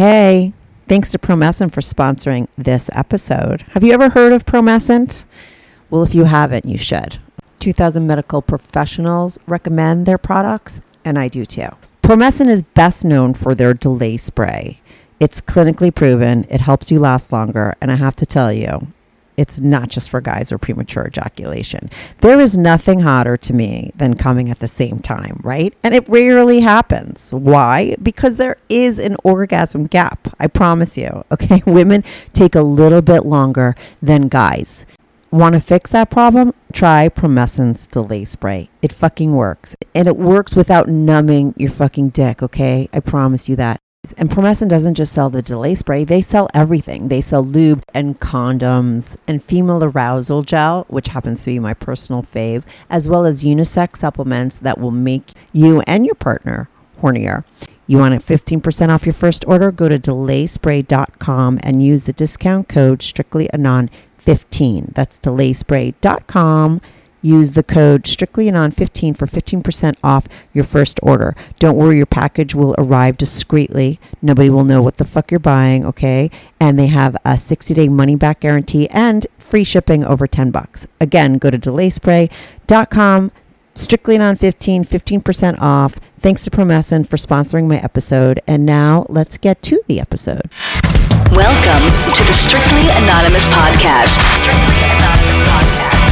Hey, thanks to Promescent for sponsoring this episode. Have you ever heard of Promescent? Well, if you haven't, you should. 2,000 medical professionals recommend their products, and I do too. Promescent is best known for their delay spray. It's clinically proven, it helps you last longer, and I have to tell you, it's not just for guys or premature ejaculation. There is nothing hotter to me than coming at the same time, right? And it rarely happens. Why? Because there is an orgasm gap. I promise you. Okay. Women take a little bit longer than guys. Want to fix that problem? Try Promescent's delay spray. It fucking works. And it works without numbing your fucking dick, okay? I promise you that. And Promescent doesn't just sell the delay spray, they sell everything. They sell lube and condoms and female arousal gel, which happens to be my personal fave, as well as unisex supplements that will make you and your partner hornier. You want it 15% off your first order? Go to delayspray.com and use the discount code strictlyanon15. That's delayspray.com use the code strictly strictlyanon15 for 15% off your first order. Don't worry, your package will arrive discreetly. Nobody will know what the fuck you're buying, okay? And they have a 60 day money back guarantee and free shipping over 10 bucks. Again, go to delayspray.com. Strictly on 15, 15% off. Thanks to Promescent for sponsoring my episode. And now let's get to the episode. Welcome to the Strictly Anonymous Podcast. Strictly Anonymous Podcast.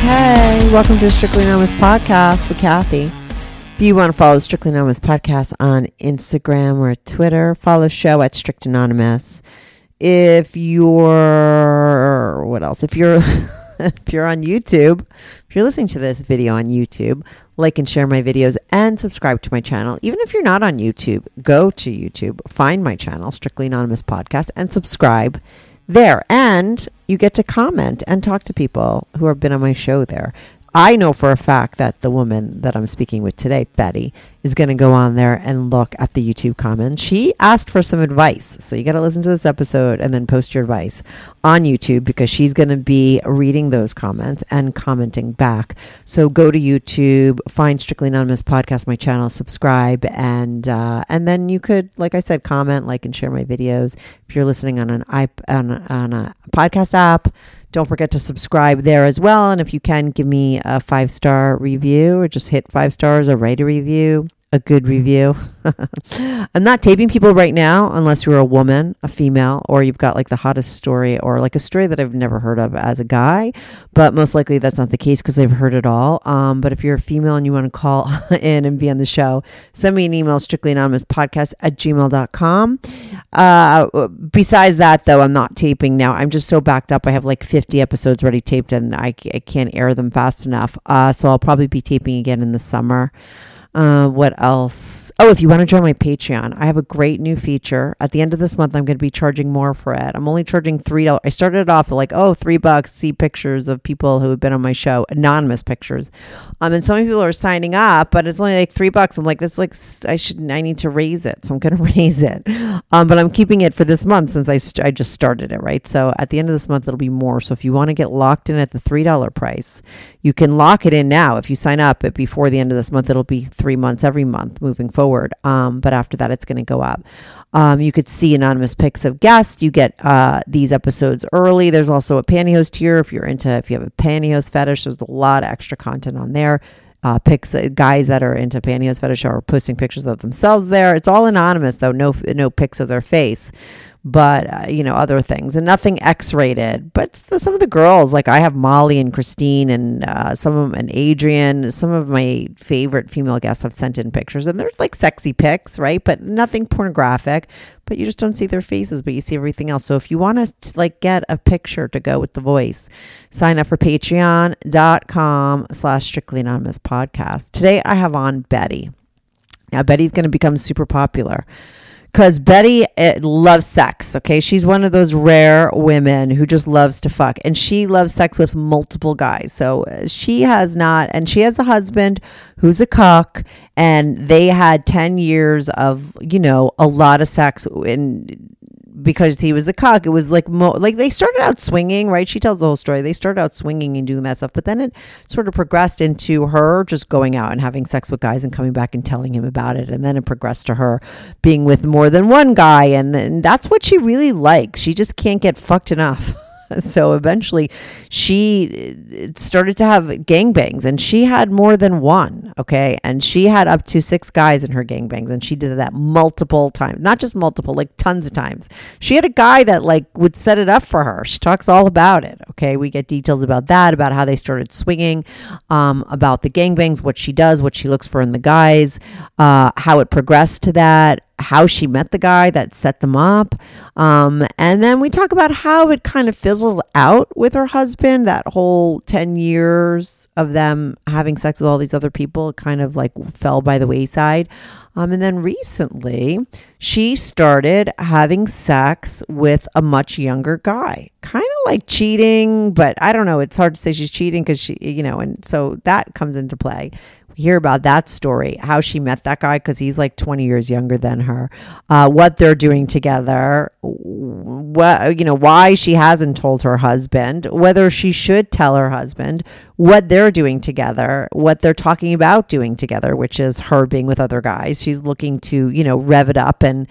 Hey, welcome to Strictly Anonymous Podcast with Kathy. If you want to follow Strictly Anonymous Podcast on Instagram or Twitter, follow the show at Strict Anonymous. If you're what else? If you're if you're on YouTube, if you're listening to this video on YouTube, like and share my videos and subscribe to my channel. Even if you're not on YouTube, go to YouTube, find my channel, Strictly Anonymous Podcast, and subscribe there. And you get to comment and talk to people who have been on my show there. I know for a fact that the woman that I'm speaking with today, Betty, is going to go on there and look at the YouTube comments. She asked for some advice. So you got to listen to this episode and then post your advice on YouTube because she's going to be reading those comments and commenting back. So go to YouTube, find Strictly Anonymous Podcast, my channel, subscribe, and uh, and then you could, like I said, comment, like, and share my videos. If you're listening on an iP- on, on a podcast app, don't forget to subscribe there as well. And if you can, give me a five star review or just hit five stars or write a review, a good review. I'm not taping people right now unless you're a woman, a female, or you've got like the hottest story or like a story that I've never heard of as a guy. But most likely that's not the case because I've heard it all. Um, but if you're a female and you want to call in and be on the show, send me an email, strictly anonymous podcast at gmail.com. Uh, besides that, though, I'm not taping now. I'm just so backed up. I have like 50 episodes already taped and I, I can't air them fast enough. Uh, so I'll probably be taping again in the summer. Uh, what else? Oh, if you want to join my Patreon, I have a great new feature. At the end of this month, I'm going to be charging more for it. I'm only charging three dollars. I started it off like, oh, three bucks. See pictures of people who have been on my show, anonymous pictures. Um, and so many people are signing up, but it's only like three bucks. I'm like, that's like I should. I need to raise it, so I'm going to raise it. Um, but I'm keeping it for this month since I st- I just started it right. So at the end of this month, it'll be more. So if you want to get locked in at the three dollar price, you can lock it in now. If you sign up before the end of this month, it'll be three months every month moving forward. Um, but after that, it's going to go up. Um, you could see anonymous pics of guests. You get uh, these episodes early. There's also a pantyhose tier if you're into if you have a pantyhose fetish. There's a lot of extra content on there. Uh, pics guys that are into pantyhose fetish are posting pictures of themselves there. It's all anonymous though. No no pics of their face but uh, you know other things and nothing x-rated but the, some of the girls like i have molly and christine and uh, some of them and adrian some of my favorite female guests have sent in pictures and there's like sexy pics right but nothing pornographic but you just don't see their faces but you see everything else. So if you want to like get a picture to go with the voice sign up for patreon.com slash strictly anonymous podcast. Today i have on betty. Now betty's going to become super popular because Betty uh, loves sex. Okay, she's one of those rare women who just loves to fuck, and she loves sex with multiple guys. So uh, she has not, and she has a husband who's a cuck, and they had ten years of you know a lot of sex in because he was a cuck. It was like mo- like they started out swinging, right? She tells the whole story. They started out swinging and doing that stuff, but then it sort of progressed into her just going out and having sex with guys and coming back and telling him about it, and then it progressed to her being with more than one guy, and then that's what she really likes. She just can't get fucked enough. so eventually she uh, started to have gangbangs and she had more than one okay? And she had up to six guys in her gangbangs and she did that multiple times not just multiple like tons of times. She had a guy that like would set it up for her. She talks all about it okay? We get details about that about how they started swinging um, about the gangbangs what she does what she looks for in the guys uh, how it progressed to that how she met the guy that set them up. Um, and then we talk about how it kind of fizzled out with her husband, that whole 10 years of them having sex with all these other people kind of like fell by the wayside. Um, and then recently, she started having sex with a much younger guy, kind of like cheating, but I don't know. It's hard to say she's cheating because she, you know, and so that comes into play hear about that story, how she met that guy because he's like 20 years younger than her, uh, what they're doing together, what you know, why she hasn't told her husband, whether she should tell her husband, what they're doing together, what they're talking about doing together, which is her being with other guys. She's looking to you know rev it up and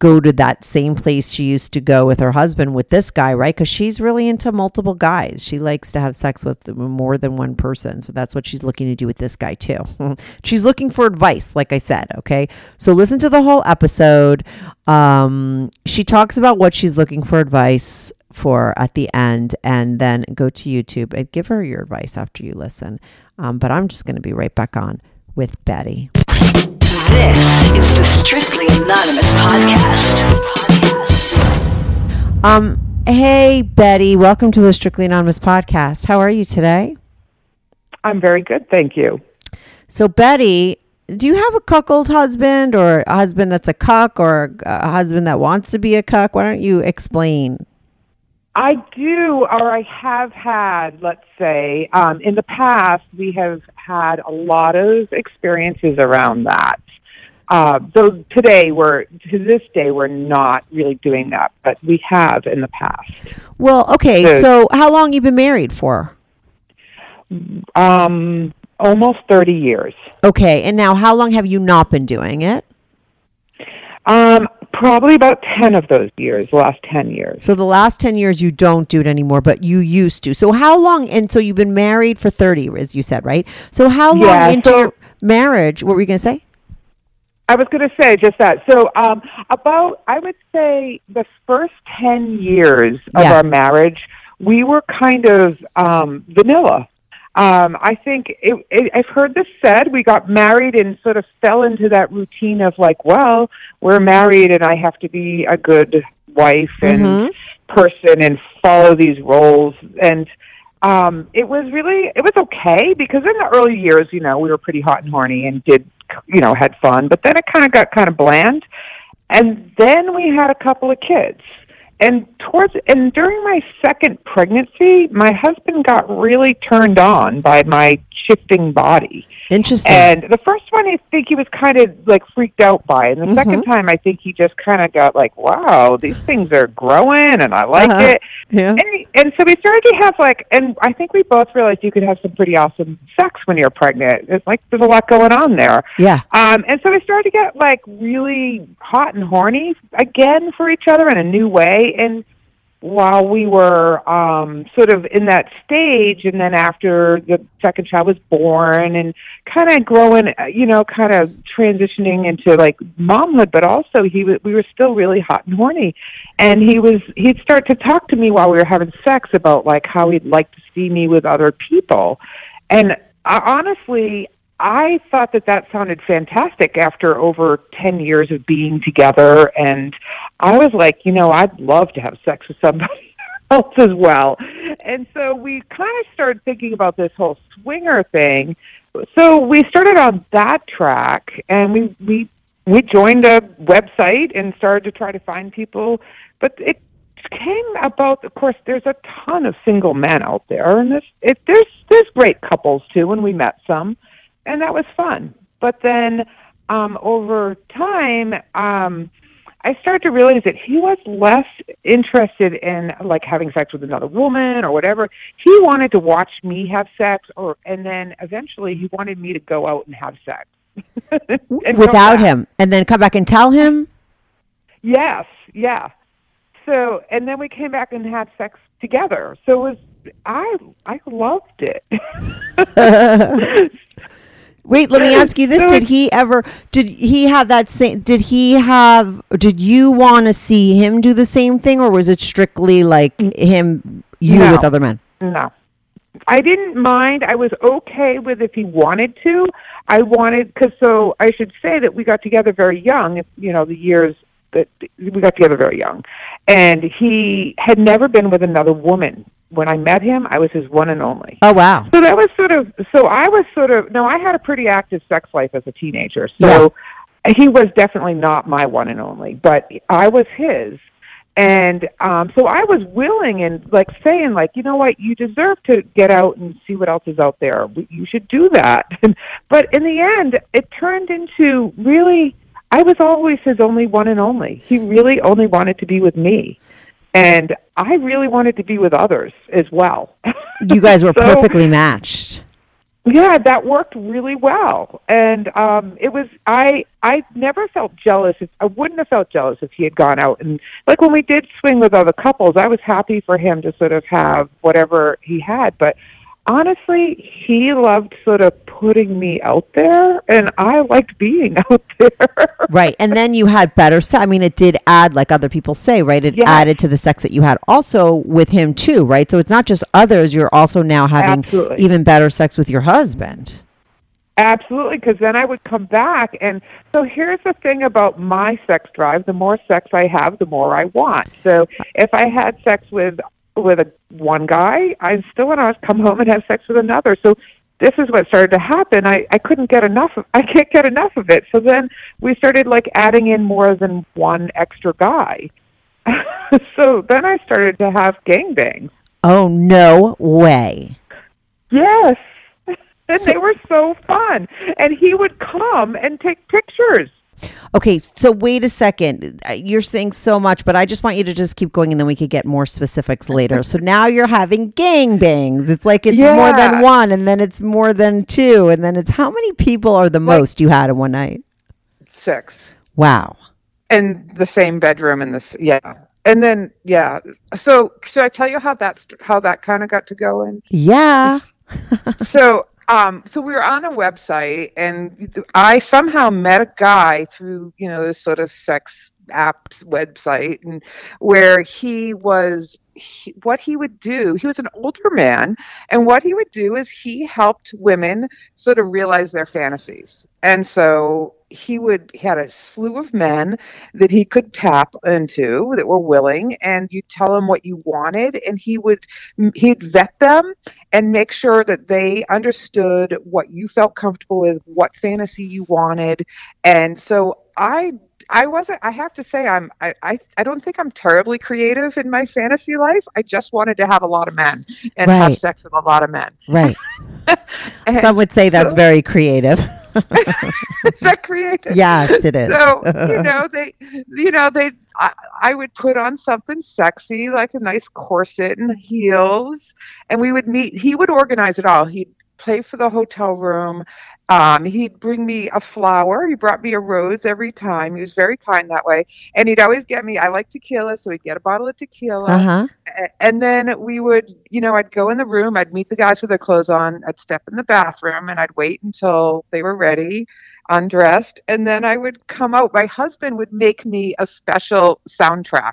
go to that same place she used to go with her husband with this guy, right? Because she's really into multiple guys. She likes to have sex with more than one person. So that's what she's looking to do with this guy, too. she's looking for advice, like I said, okay? So listen to the whole episode. Um, she talks about what she's looking for advice for at the end, and then go to YouTube and give her your advice after you listen. Um, but I'm just going to be right back on with Betty. This is the Strictly Anonymous podcast. Um, hey Betty, welcome to the Strictly Anonymous podcast. How are you today? I'm very good, thank you. So Betty, do you have a cuckold husband or a husband that's a cuck or a husband that wants to be a cuck? Why don't you explain? I do, or I have had, let's say, um, in the past, we have had a lot of experiences around that. Uh, so today, we're to this day, we're not really doing that, but we have in the past. Well, okay. So, so how long you been married for? Um, almost thirty years. Okay, and now how long have you not been doing it? Um, probably about 10 of those years, the last 10 years. So the last 10 years you don't do it anymore, but you used to. So how long, and so you've been married for 30, as you said, right? So how long Yeah, into so- your marriage, what were you going to say? I was going to say just that. So, um, about, I would say the first 10 years of Yeah. our marriage, we were kind of um, vanilla. Um, I think it, it, I've heard this said. We got married and sort of fell into that routine of like, well, we're married and I have to be a good wife and Mhm. person and follow these roles. And um, it was really, it was okay because in the early years, you know, we were pretty hot and horny and did, you know, had fun. But then it kind of got kind of bland. And then we had a couple of kids. And towards and during my second pregnancy, my husband got really turned on by my shifting body. Interesting. And the first one, I think he was kind of like freaked out by, and the second Mm-hmm. time, I think he just kind of got like, "Wow, these things are growing, and I like Uh-huh. it." yeah. And and so we started to have like, and I think we both realized you could have some pretty awesome sex when you're pregnant. It's like there's a lot going on there. Yeah. Um, and so we started to get like really hot and horny again for each other in a new way. And while we were um, sort of in that stage, and then after the second child was born, and kind of growing, uh, you know, kind of transitioning into like momhood, but also he was, we were still really hot and horny, and he was he'd start to talk to me while we were having sex about like how he'd like to see me with other people, and uh, honestly, I thought that that sounded fantastic after over 10 years of being together. And I was like, you know, I'd love to have sex with somebody else as well. And so we kind of started thinking about this whole swinger thing. So we started on that track and we, we we joined a website and started to try to find people, but it came about. Of course, there's a ton of single men out there, and there's it, there's there's great couples too, and we met some, and that was fun. But then um, over time, um, I started to realize that he was less interested in like having sex with another woman or whatever. He wanted to watch me have sex, or and then eventually he wanted me to go out and have sex And Without him, and then come back and tell him. Yes, yeah. So and then we came back and had sex together. So it was I I loved it. Wait, let me ask you this: Did he ever? Did he have that same? Did he have? Did you want to see him do the same thing, or was it strictly like him, you No. with other men? No. I didn't mind. I was okay with if he wanted to. I wanted because so I should say that we got together very young. You know, the years that we got together very young, and he had never been with another woman. When I met him, I was his one and only. Oh wow! So that was sort of so I was sort of no, I had a pretty active sex life as a teenager. So he was definitely not my one and only, but I was his. And um so I was willing and like saying like, you know what, you deserve to get out and see what else is out there. You should do that. but in the end, it turned into really I was always his only one and only. He really only wanted to be with me. And I really wanted to be with others as well. You guys were So- perfectly matched. yeah, that worked really well, and um, it was I. I never felt jealous. If, I wouldn't have felt jealous if he had gone out and like when we did swing with other couples. I was happy for him to sort of have whatever he had, but honestly, he loved sort of putting me out there, and I liked being out there. Right. And then you had better sex. I mean, it did add, like other people say, right? It Yes. added to the sex that you had also with him, too, right? So it's not just others. You're also now having Absolutely. even better sex with your husband. Absolutely, because then I would come back. And so here's the thing about my sex drive: the more sex I have, the more I want. So if I had sex with with a one guy, I still want to come home and have sex with another. So this is what started to happen. I I couldn't get enough. Of, I can't get enough of it. So then we started like adding in more than one extra guy. so then I started to have gangbangs. Oh, no way. Yes. And they were so fun. And he would come and take pictures. Okay, so wait a second. Uh, You're saying so much, but I just want you to just keep going and then we could get more specifics later. so now you're having gangbangs. It's like it's more than one, and then it's more than two, and then it's how many people are the most you had in one night? Six. Wow. And the same bedroom in this yeah and then yeah so should i tell you how that's how that kind of got to go in Yeah. so um so we were on a website and i somehow met a guy through you know this sort of sex apps website and where he was he, what he would do he was an older man and what he would do is he helped women sort of realize their fantasies. And so he would he had a slew of men that he could tap into that were willing and you tell him what you wanted and he would mm, he'd vet them and make sure that they understood what you felt comfortable with what fantasy you wanted and so i I wasn't. I have to say, I'm. I, I. I don't think I'm terribly creative in my fantasy life. I just wanted to have a lot of men and have sex with a lot of men. Right. Some would say that's so- very creative. Is that creative? yes, it is. So you know they, you know they. I, I would put on something sexy like a nice corset and heels, and we would meet. He would organize it all. He'd play for the hotel room. Um, he'd bring me a flower. He brought me a rose every time. He was very kind that way, and he'd always get me. I like tequila, so he'd get a bottle of tequila. Uh huh. And then we would, you know, I'd go in the room, I'd meet the guys with their clothes on, I'd step in the bathroom, and I'd wait until they were ready, undressed, and then I would come out. My husband would make me a special soundtrack.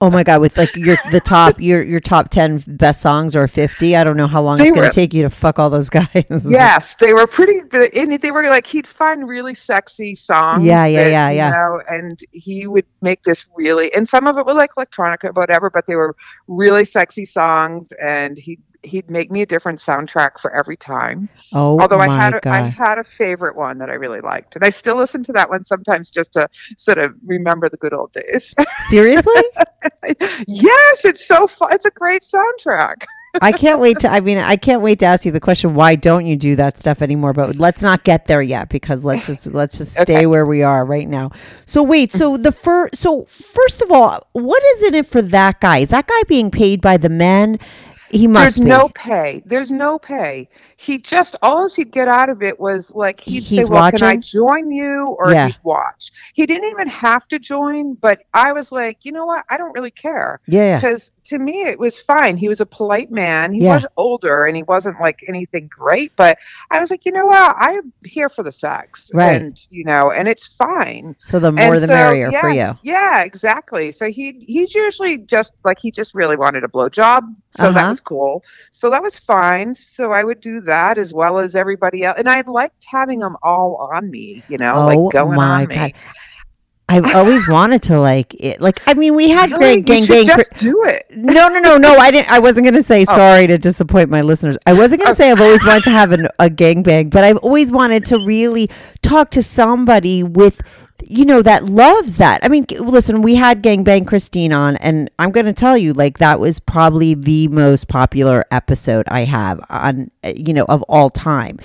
Oh my god! With like your the top your your top ten best songs or fifty, I don't know how long They it's going to take you to fuck all those guys. Yes, they were pretty. And they were like he'd find really sexy songs. Yeah, yeah, that, yeah, you yeah. know, and he would make this really, and some of it was like electronica, or whatever. But they were really sexy songs, and he he'd make me a different soundtrack for every time. Oh Although I had a, god! I had a favorite one that I really liked, and I still listen to that one sometimes just to sort of remember the good old days. Seriously, yes, it's so fun. It's a great soundtrack. I can't wait to. I mean, I can't wait to ask you the question. Why don't you do that stuff anymore? But let's not get there yet because let's just let's just stay Okay. where we are right now. So wait. So the first. So first of all, what is in it for that guy? Is that guy being paid by the men? He must There's be. no pay. There's no pay. He just all he'd get out of it was like he'd He's say, "Well, can I join you?" Or Yeah. he'd watch. He didn't even have to join, but I was like, you know what? I don't really care yeah. because to me it was fine. He was a polite man. He Yeah. was older and he wasn't like anything great, but I was like, you know what? I'm here for the sex, Right. And you know, and it's fine. So the more And the so, merrier yeah, for you. Yeah, exactly. So he he's usually just like he just really wanted a blowjob, so Uh-huh. that was cool. So that was fine. So I would do that as well as everybody else, and I liked having them all on me. You know, Oh like going my on me. I've always wanted to like it. Like I mean, we had Really? great gang bang. just do it. No, no, no, no. I didn't. I wasn't going to Oh. say sorry to disappoint my listeners. I wasn't going to say I've always wanted to have an, a gangbang, but I've always wanted to really talk to somebody with, you know, that loves that. I mean, listen, we had gangbang Christine on, and I'm going to tell you, like that was probably the most popular episode I have on, uh, you know, of all time.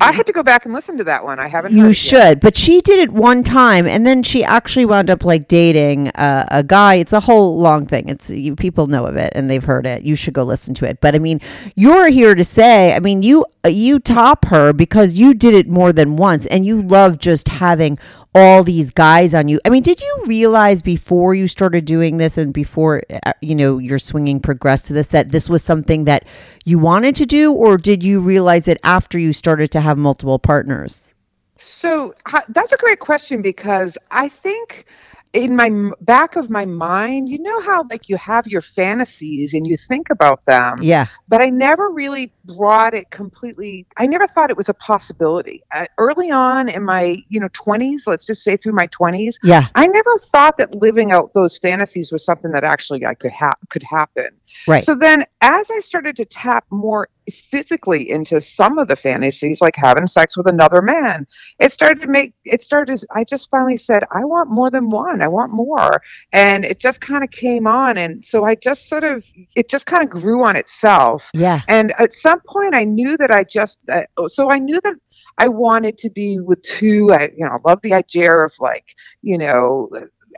I had to go back and listen to that one. I haven't. You heard it yet. should, but she did it one time, and then she actually wound up like dating uh, a guy. It's a whole long thing. It's you people know of it and they've heard it. You should go listen to it. But I mean, you're here to say, I mean, you you top her because you did it more than once, and you love just having all these guys on you. I mean, did you realize before you started doing this and before uh, you know your swinging progressed to this that this was something that you wanted to do, or did you realize it after you started to have multiple partners? So that's a great question because I think in my back of my mind, you know how like you have your fantasies and you think about them, Yeah. but I never really brought it completely. I never thought it was a possibility. Uh, early on in my you know twenties, let's just say through my twenties, Yeah. I never thought that living out those fantasies was something that actually I could ha- could happen. Right. So then, as I started to tap more physically into some of the fantasies, like having sex with another man, it started to make it started. I just finally said, I want more than one. I want more, and it just kind of came on, and so I just sort of it just kind of grew on itself. Yeah. And at some point, I knew that I just uh, so I knew that I wanted to be with two. I you know love the idea of like you know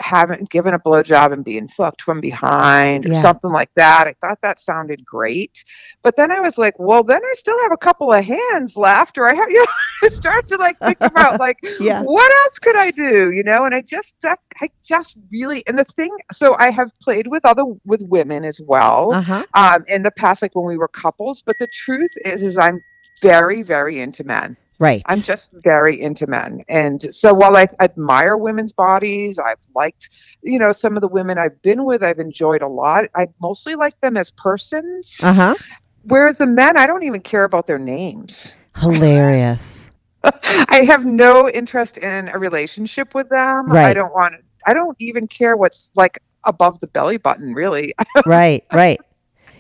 having given a blowjob and being fucked from behind or Yeah. something like that. I thought that sounded great, but then I was like, well, then I still have a couple of hands left, or I have you know I start to like think about like Yeah. what else could I do, you know? And I just I just really and the thing. So I have played with other with women as well Uh huh. um, in the past, like when we were couples. But the truth is, is I'm very, very into men. Right. I'm just very into men, and so while I admire women's bodies, I've liked, you know, some of the women I've been with. I've enjoyed a lot. I mostly like them as persons, Uh huh. whereas the men, I don't even care about their names. Hilarious. I have no interest in a relationship with them. Right. I don't want. I don't even care what's like above the belly button. Really, right. Right.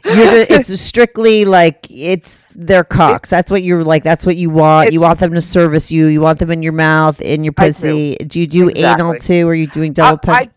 You're ju- it's strictly like it's their cocks. That's what you're like. That's what you want. You want them to service you. You want them in your mouth, in your I do. pussy. Do, you do anal too? Or are you doing double? I, pen-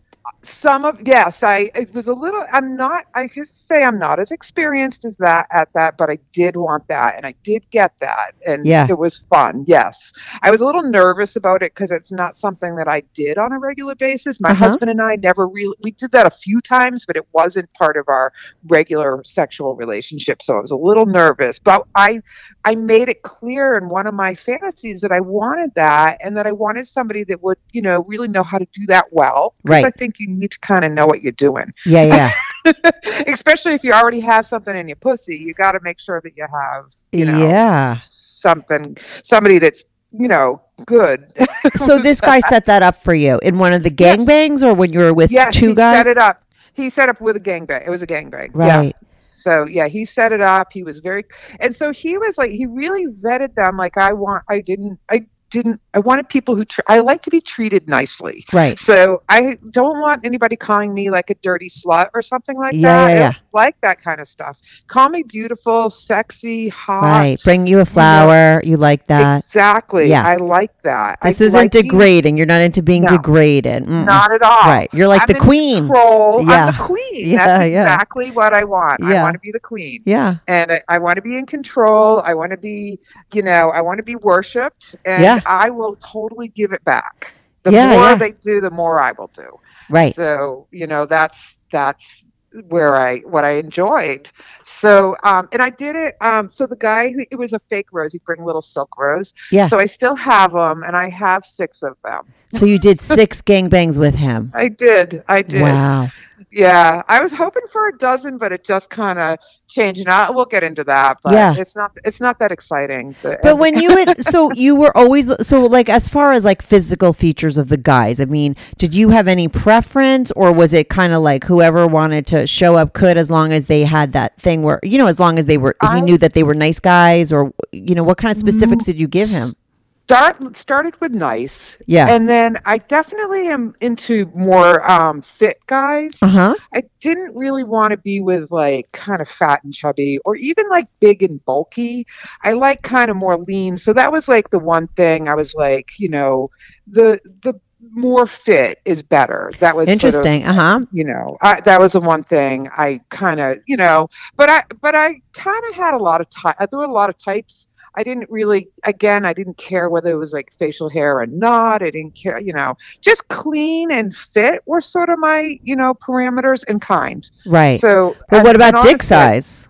Some of yes, I it was a little. I'm not. I can say I'm not as experienced as that at that, but I did want that, and I did get that, and Yeah. it was fun. Yes, I was a little nervous about it because it's not something that I did on a regular basis. My Uh-huh. husband and I never really. We did that a few times, but it wasn't part of our regular sexual relationship. So I was a little nervous, but I I made it clear in one of my fantasies that I wanted that and that I wanted somebody that would, you know, really know how to do that well Right. I think you need to kind of know what you're doing. Yeah, yeah. Especially if you already have something in your pussy, you got to make sure that you have, you know, yeah. something, somebody that's, you know, good. So this guy set that up for you in one of the Yes. gangbangs or when you were with yes, two he guys? set it up. He set up with a gangbang. It was a gangbang. Yeah. Right. So yeah, he set it up. He was very, and so he was like, he really vetted them. Like I want, I didn't, I didn't, I wanted people who, tr- I like to be treated nicely. Right. So I don't want anybody calling me like a dirty slut or something like Yeah, that. yeah, I yeah. like that kind of stuff. Call me beautiful, sexy, hot. Right. Bring you a flower. You like that. Exactly. Yeah. I like that. This I isn't like being- degrading. You're not into being No. degraded. Mm-mm. Not at all. Right. You're like I'm the queen. Control. Yeah. I'm the queen. Yeah, That's exactly what I want. I want to be the queen. Yeah. and I, I want to be in control. I want to be, you know, I want to be worshipped, and Yeah. I will totally give it back. The Yeah, more yeah. they do, the more I will do. Right. So, you know, that's that's where I what I enjoyed. So, um, and I did it. Um, so the guy, who it was a fake rose. He'd bring little silk rose. Yeah. So I still have them, and I have six of them. So you did six gangbangs with him. I did. I did. Wow. Yeah, I was hoping for a dozen, but it just kind of changed. And I, we'll get into that, but Yeah. it's not. It's not that exciting. The- But when you would, so you were always, so like as far as like physical features of the guys, I mean, did you have any preference or was it kind of like whoever wanted to show up could as long as they had that thing where, you know, as long as they were, he knew that they were nice guys or, you know, what kind of specifics mm. did you give him? Start started with nice, Yeah. and then I definitely am into more um, fit guys. Uh huh. I didn't really want to be with like kind of fat and chubby or even like big and bulky. I like kind of more lean. So that was like the one thing I was like, you know, the the more fit is better. That was sort of, Interesting. Uh huh. you know, I, that was the one thing I kind of, you know, but I but I kind of had a lot of type. There were a lot of types. I didn't really, again, I didn't care whether it was like facial hair or not. I didn't care, you know, just clean and fit were sort of my, you know, parameters and kind. Right. So, but what about dick honestly, size?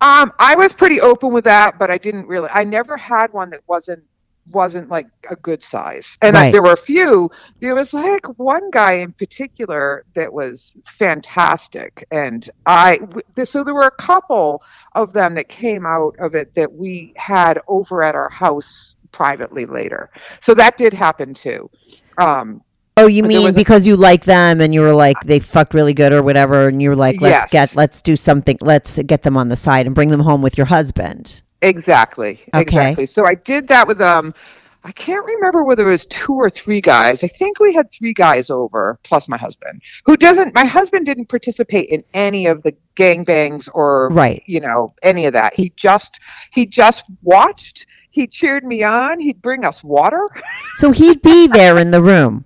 Um, I was pretty open with that, but I didn't really. I never had one that wasn't wasn't like a good size. And I, Right. there were a few. There was like one guy in particular that was fantastic, and I. w- So there were a couple of them that came out of it that we had over at our house privately later. So that did happen too. Um, Oh, you mean was a- because you like them and you were like they fucked really good or whatever, and you were like, let's Yes. get, let's do something, let's get them on the side and bring them home with your husband. Exactly. Okay. Exactly. So I did that with um I can't remember whether it was two or three guys. I think we had three guys over plus my husband. Who doesn't my husband didn't participate in any of the gangbangs or Right. you know, any of that. He just he just watched, he cheered me on, he'd bring us water. So he'd be there in the room.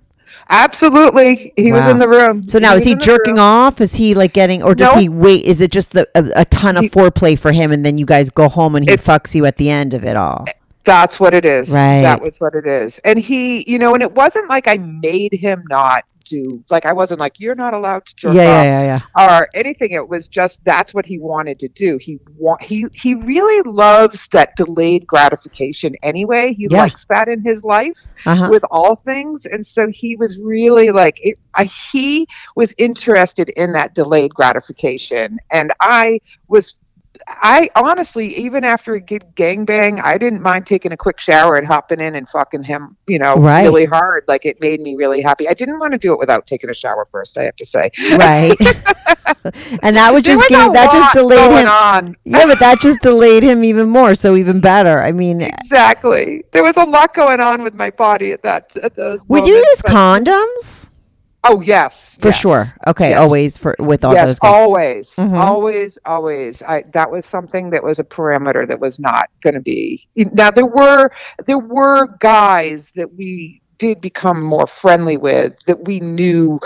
Absolutely. He was in the room. So now was is he jerking off? Is he like getting, or does No. he wait? Is it just the, a, a ton of He- foreplay for him, and then you guys go home and he It's- fucks you at the end of it all? Eh, that's what it is. Right. That was what it is. And he, you know, and it wasn't like I made him not do, like I wasn't like, you're not allowed to Yeah, jerk yeah, off yeah, yeah. or anything. It was just that's what he wanted to do. He want he he really loves that delayed gratification anyway. He Yeah. likes that in his life Uh-huh. with all things, and so he was really like it, I, he was interested in that delayed gratification, and I was. I honestly, even after a good gangbang, I didn't mind taking a quick shower and hopping in and fucking him, you know, Right. really hard. Like it made me really happy. I didn't want to do it without taking a shower first. I have to say, Right. and that would just give that just delayed him. on. Yeah, but that just delayed him even more. So even better. I mean, uh, Exactly. There was a lot going on with my body at that. At those would you use but- condoms? Oh yes, For yes. sure. Okay, Yes. always for with all yes, those guys. always, Mhm. always, always. I that was something that was a parameter that was not going to be. Now there were there were guys that we did become more friendly with that we knew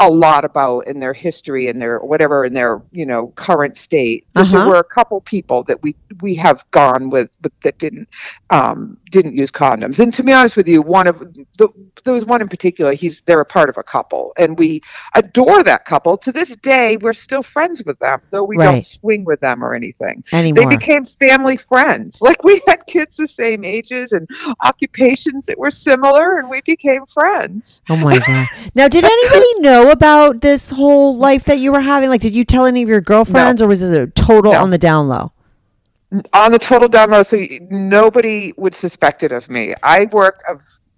a lot about in their history and their whatever in their you know current state. Uh-huh. There were a couple people that we we have gone with, but that didn't um, didn't use condoms. And to be honest with you, one of the there was one in particular. He's they're a part of a couple, and we adore that couple. To this day, we're still friends with them, though we Right. don't swing with them or anything. They became family friends. Like we had kids the same ages and occupations that were similar, and we became friends. Oh my god! Now, did anybody know about this whole life that you were having? Like, did you tell any of your girlfriends, or was it a total No. on the down low? on the total down low, so nobody would suspect it of me. I work a,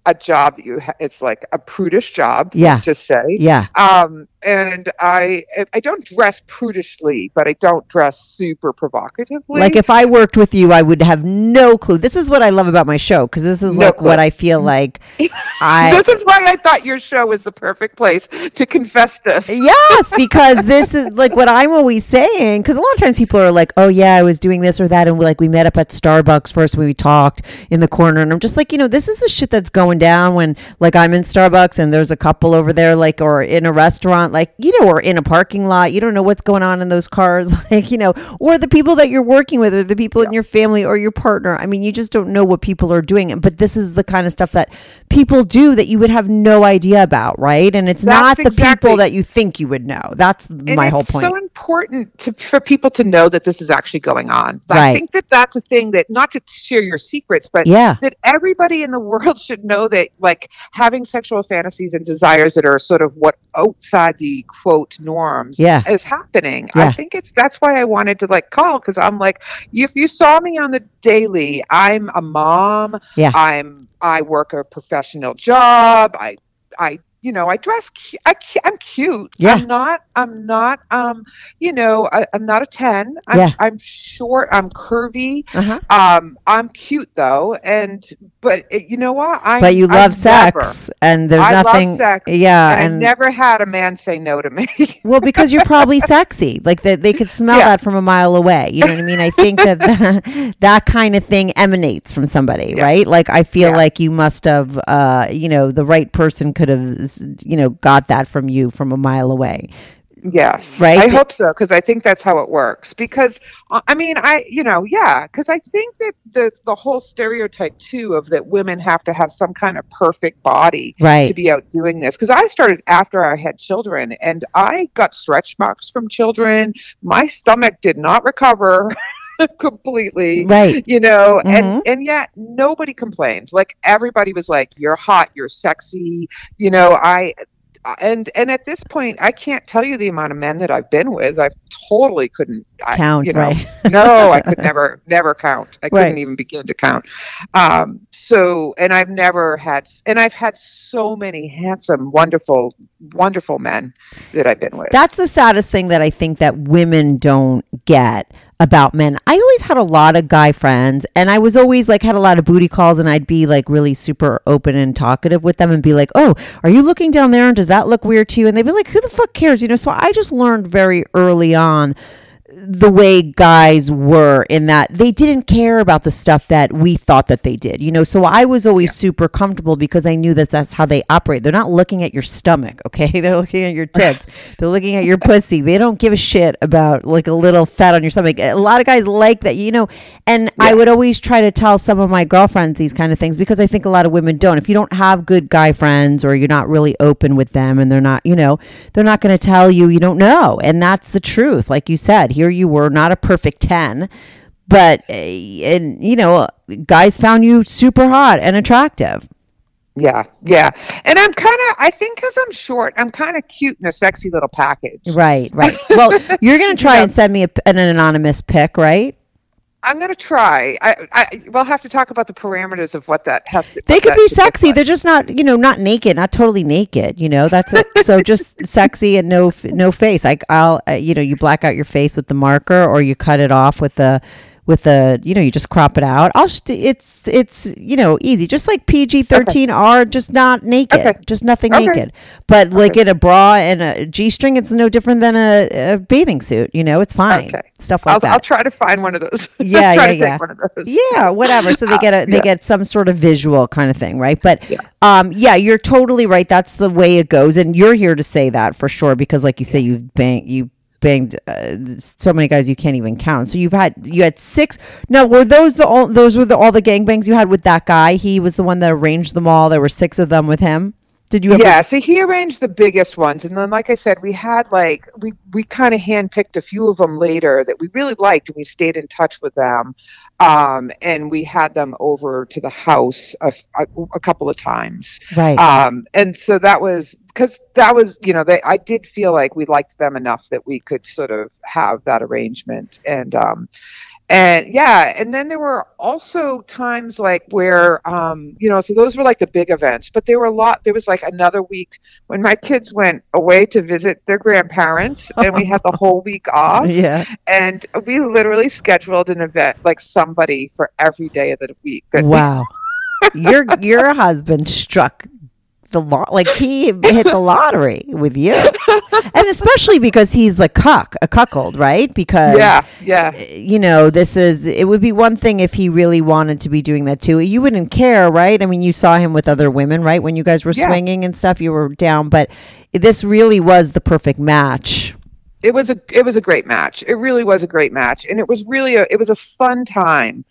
a job that you ha- it's like a prudish job. Yeah. just say. Yeah, Um, and I I don't dress prudishly, but I don't dress super provocatively. like if I worked with you, I would have no clue. This is what I love about my show because this is No like clue. what I feel mm-hmm. like. I this is why I thought your show was the perfect place to confess this. Yes, because this is like what I'm always saying. Because a lot of times people are like, "Oh yeah, I was doing this or that," and we like we met up at Starbucks first when we talked in the corner, and I'm just like, you know, this is the shit that's going down when like I'm in Starbucks and there's a couple over there, like or in a restaurant, like you know, or in a parking lot. You don't know what's going on in those cars, like you know, or the people that you're working with, or the people in your family or your partner. I mean, you just don't know what people are doing. But this is the kind of stuff that people do that you would have no idea about, right? And it's not That's the people that you think you would know. That's And my whole point. so important to, for people to know that this is actually going on. Right. I think that that's a thing that not to share your secrets, but Yeah. that everybody in the world should know that like having sexual fantasies and desires that are sort of what outside the quote norms Yeah. is happening. Yeah. I think it's that's why I wanted to like call because I'm like if you saw me on the daily, I'm a mom. Yeah. I'm I work a professional job. I I you know I dress cu- I, I'm cute. Yeah. I'm not I'm not um you know I, I'm not a ten. I'm, Yeah. I'm short. I'm curvy. Uh-huh. Um, I'm cute though, and but uh, you know what? I But you love I've never- sex, and there's I love nothing. sex, yeah, and, and, I never had a man say no to me. well, because you're probably sexy. Like that, they could smell Yeah. that from a mile away. You know what I mean? I think that that, that kind of thing emanates from somebody, Yeah. right? Like I feel like you must have, uh, you know, the right person could have, you know, got that from you from a mile away. yes, Right? I hope so because I think that's how it works. Because uh, I mean, I you know, yeah, because I think that the the whole stereotype too of that women have to have some kind of perfect body to be out doing this because I started after I had children and I got stretch marks from children. My stomach did not recover completely. Right. You know, Mhm. and and yet nobody complained. Like everybody was like, "You're hot, you're sexy." You know, I and and at this point, I can't tell you the amount of men that I've been with. I totally couldn't I, Count, you know, right. no, I could never never count. I couldn't even begin to count. Um, so, and I've never had, and I've had so many handsome, wonderful, wonderful men that I've been with. That's the saddest thing that I think that women don't get about men. I always had a lot of guy friends and I was always like had a lot of booty calls and I'd be like really super open and talkative with them and be like, "Oh, are you looking down there and does that look weird to you?" And they'd be like, "Who the fuck cares?" You know, so I just learned very early on the way guys were in that they didn't care about the stuff that we thought that they did you know? So i was always super comfortable because i knew that that's how they operate. They're not looking at your stomach okay? They're looking at your tits. They're looking at your pussy. They don't give a shit about like a little fat on your stomach. A lot of guys like that you know? And i would always try to tell some of my girlfriends these kind of things because i think a lot of women don't. If you don't have good guy friends or you're not really open with them and they're not you know they're not going to tell you you don't know. And that's the truth like you said here you were not a perfect 10 but uh, and you know guys found you super hot and attractive yeah, yeah. And I'm kind of, I think because I'm short, I'm kind of cute in a sexy little package. right right well you're going to try Yeah. and send me a, an anonymous pic right I'm gonna try. I, I, we'll have to talk about the parameters of what that has to. Be. They could be sexy like. they're just not you know not naked not totally naked you know that's it so just sexy and no no face like i'll uh, you know you black out your face with the marker or you cut it off with the with the you know you just crop it out. I'll sh- it's it's you know easy, just like PG thirteen R, just not naked, Okay. just nothing Okay. naked. But like in a bra and a G string, it's no different than a, a bathing suit. You know, it's fine. Okay. Stuff like I'll, that. I'll try to find one of those. Yeah, try yeah, to yeah. One of those. Yeah, whatever. So they get a they yeah. get some sort of visual kind of thing, right? But Yeah. um yeah, you're totally right. That's the way it goes and you're here to say that for sure because like you say you've banged you banged uh, so many guys you can't even count. So you've had you had six. No, were those the all those were the all the gangbangs you had with that guy? He was the one that arranged them all. There were six of them with him. Did you ever Yeah, so he arranged the biggest ones, and then, like I said, we had like we we kind of handpicked a few of them later that we really liked, and we stayed in touch with them, um, and we had them over to the house a, a, a couple of times, Right. um, and so that was because that was you know they I did feel like we liked them enough that we could sort of have that arrangement, and um, and yeah and then there were also times like where um you know so those were like the big events but there were a lot there was like another week when my kids went away to visit their grandparents and we had the whole week off yeah. and we literally scheduled an event like somebody for every day of the week Wow. your your husband struck the lot like he hit the lottery with you. And especially because he's a cuck, a cuckold, right? Because yeah yeah eh, you know, this is it would be one thing if he really wanted to be doing that too. You wouldn't care, right? I mean, you saw him with other women, right? When you guys were Yeah. swinging and stuff, you were down, but this really was the perfect match. it was a it was a great match. It really was a great match, and it was really a it was a fun time.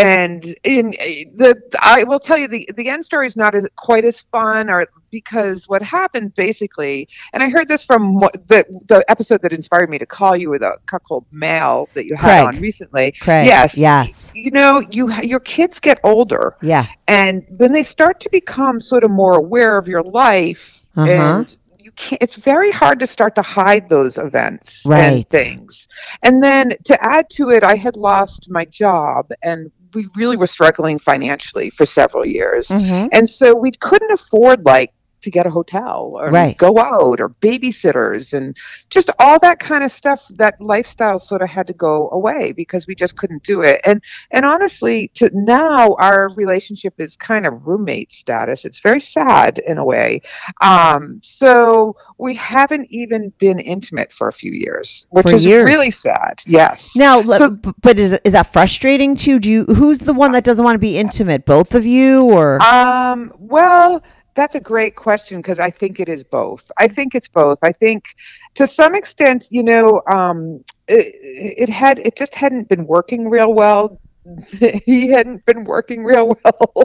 And in the I will tell you the the end story is not as quite as fun, or because what happened basically, and I heard this from the the episode that inspired me to call you with a cuckold male that you had Craig. on recently. Craig. Yes, Yes. You know, you your kids get older, Yeah. and when they start to become sort of more aware of your life Uh-huh. and you can't it's very hard to start to hide those events Right. and things and then to add to it i had lost my job and we really were struggling financially for several years Mhm. and so we couldn't afford like to get a hotel or Right. go out or babysitters and just all that kind of stuff that lifestyle sort of had to go away because we just couldn't do it and and honestly to now our relationship is kind of roommate status it's very sad in a way um so we haven't even been intimate for a few years which For is years. really sad yes Now, So- but is is that frustrating too? Do you who's the one that doesn't want to be intimate? Both of you, or Um, well, that's a great question because I think it is both. I think it's both. I think to some extent, you know, um, it, it had it just hadn't been working real well. he hadn't been working real well.